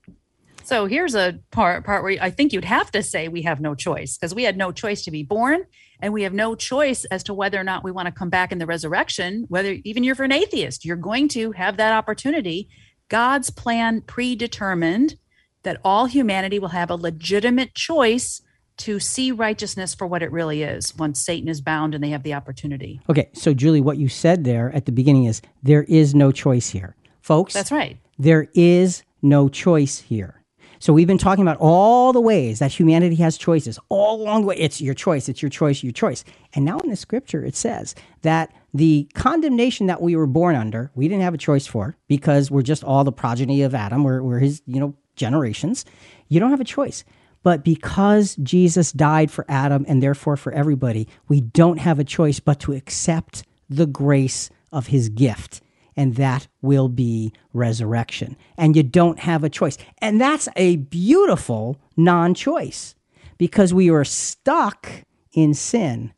So here's a part part where I think you'd have to say we have no choice because we had no choice to be born, and we have no choice as to whether or not we want to come back in the resurrection. Whether even you're for an atheist, you're going to have that opportunity. God's plan predetermined that all humanity will have a legitimate choice to see righteousness for what it really is once Satan is bound and they have the opportunity. Okay, so Julie, what you said there at the beginning is there is no choice here. Folks, that's right. There is no choice here. So we've been talking about all the ways that humanity has choices all along the way. It's your choice, it's your choice, your choice. And now in the scripture, it says that the condemnation that we were born under, we didn't have a choice for because we're just all the progeny of Adam. We're, we're his, you know, generations. You don't have a choice. But because Jesus died for Adam and therefore for everybody, we don't have a choice but to accept the grace of his gift. And that will be resurrection. And you don't have a choice. And that's a beautiful non choice because we were stuck in sin.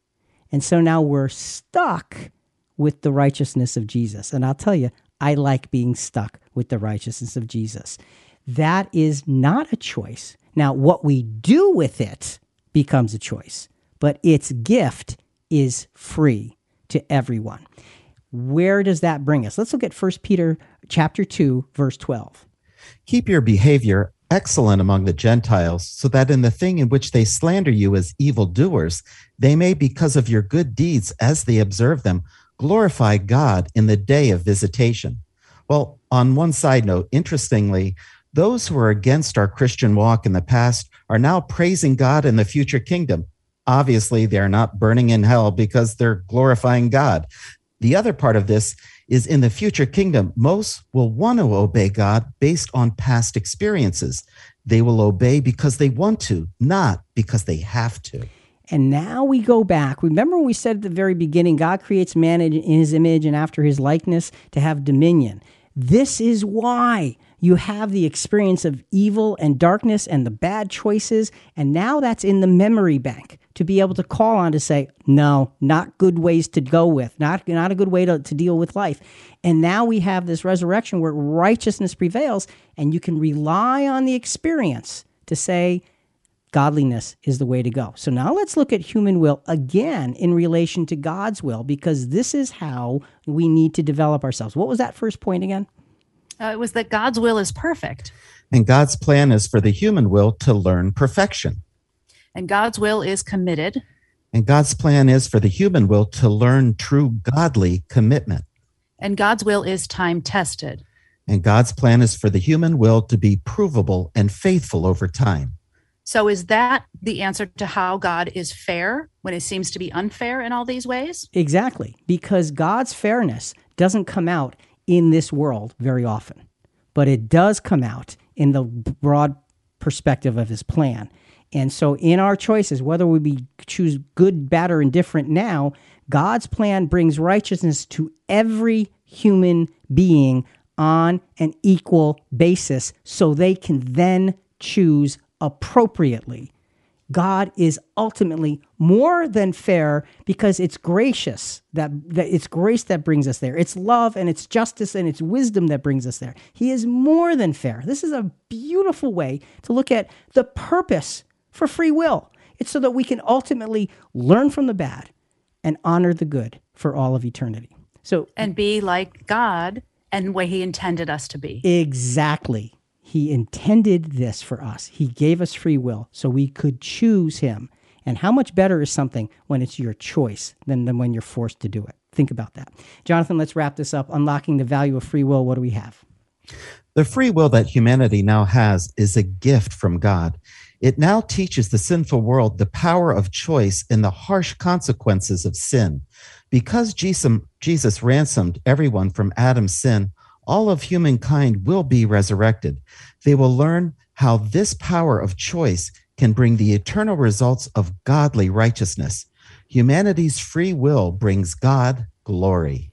And so now we're stuck with the righteousness of Jesus. And I'll tell you, I like being stuck with the righteousness of Jesus. That is not a choice. Now, what we do with it becomes a choice, but its gift is free to everyone. Where does that bring us? Let's look at 1 Peter chapter 2 verse 12. Keep your behavior excellent among the Gentiles, so that in the thing in which they slander you as evildoers, they may, because of your good deeds as they observe them, glorify God in the day of visitation. Well, on one side note, interestingly, those who are against our Christian walk in the past are now praising God in the future kingdom. Obviously, they're not burning in hell because they're glorifying God. The other part of this is in the future kingdom, most will want to obey God based on past experiences. They will obey because they want to, not because they have to. And now we go back. Remember, we said at the very beginning God creates man in his image and after his likeness to have dominion. This is why you have the experience of evil and darkness and the bad choices. And now that's in the memory bank to be able to call on to say, no, not good ways to go with, not, not a good way to, to deal with life. And now we have this resurrection where righteousness prevails, and you can rely on the experience to say, godliness is the way to go. So now let's look at human will again in relation to God's will, because this is how we need to develop ourselves. What was that first point again? Uh, it was that God's will is perfect. And God's plan is for the human will to learn perfection. And God's will is committed. And God's plan is for the human will to learn true godly commitment. And God's will is time tested. And God's plan is for the human will to be provable and faithful over time. So, is that the answer to how God is fair when it seems to be unfair in all these ways? Exactly. Because God's fairness doesn't come out in this world very often, but it does come out in the broad perspective of his plan. And so, in our choices, whether we be, choose good, bad, or indifferent now, God's plan brings righteousness to every human being on an equal basis so they can then choose appropriately. God is ultimately more than fair because it's gracious that, that it's grace that brings us there. It's love and it's justice and it's wisdom that brings us there. He is more than fair. This is a beautiful way to look at the purpose for free will. It's so that we can ultimately learn from the bad and honor the good for all of eternity. So and be like God and the way he intended us to be. Exactly. He intended this for us. He gave us free will so we could choose Him. And how much better is something when it's your choice than, than when you're forced to do it? Think about that. Jonathan, let's wrap this up. Unlocking the value of free will. What do we have? The free will that humanity now has is a gift from God. It now teaches the sinful world the power of choice and the harsh consequences of sin. Because Jesus, Jesus ransomed everyone from Adam's sin, all of humankind will be resurrected. They will learn how this power of choice can bring the eternal results of godly righteousness. Humanity's free will brings God glory.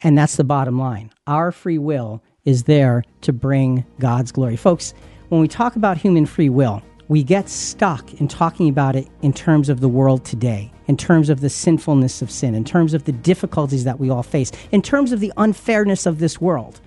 And that's the bottom line. Our free will is there to bring God's glory. Folks, when we talk about human free will, we get stuck in talking about it in terms of the world today, in terms of the sinfulness of sin, in terms of the difficulties that we all face, in terms of the unfairness of this world.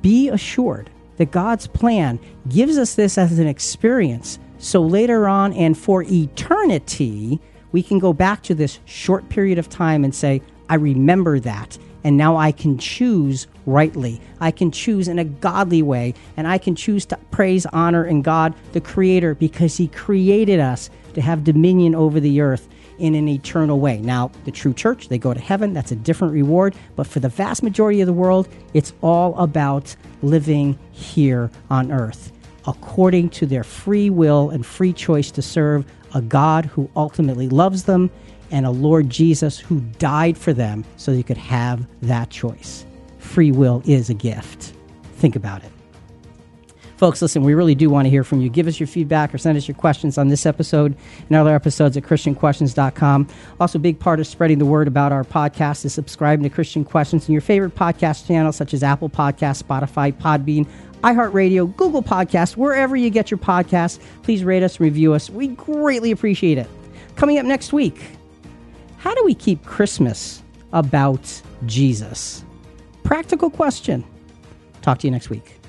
Be assured that God's plan gives us this as an experience so later on and for eternity, we can go back to this short period of time and say, I remember that and now I can choose rightly. I can choose in a godly way, and I can choose to praise, honor, and God, the Creator, because He created us to have dominion over the earth in an eternal way. Now, the true church, they go to heaven. That's a different reward. But for the vast majority of the world, it's all about living here on earth according to their free will and free choice to serve a God who ultimately loves them and a Lord Jesus who died for them so you could have that choice. Free will is a gift. Think about it. Folks, listen, we really do want to hear from you. Give us your feedback or send us your questions on this episode and other episodes at ChristianQuestions.com. Also, a big part of spreading the word about our podcast is subscribing to Christian Questions in your favorite podcast channels such as Apple Podcasts, Spotify, Podbean, iHeartRadio, Google Podcasts, wherever you get your podcasts. Please rate us, review us. We greatly appreciate it. Coming up next week, how do we keep Christmas about Jesus? Practical question. Talk to you next week.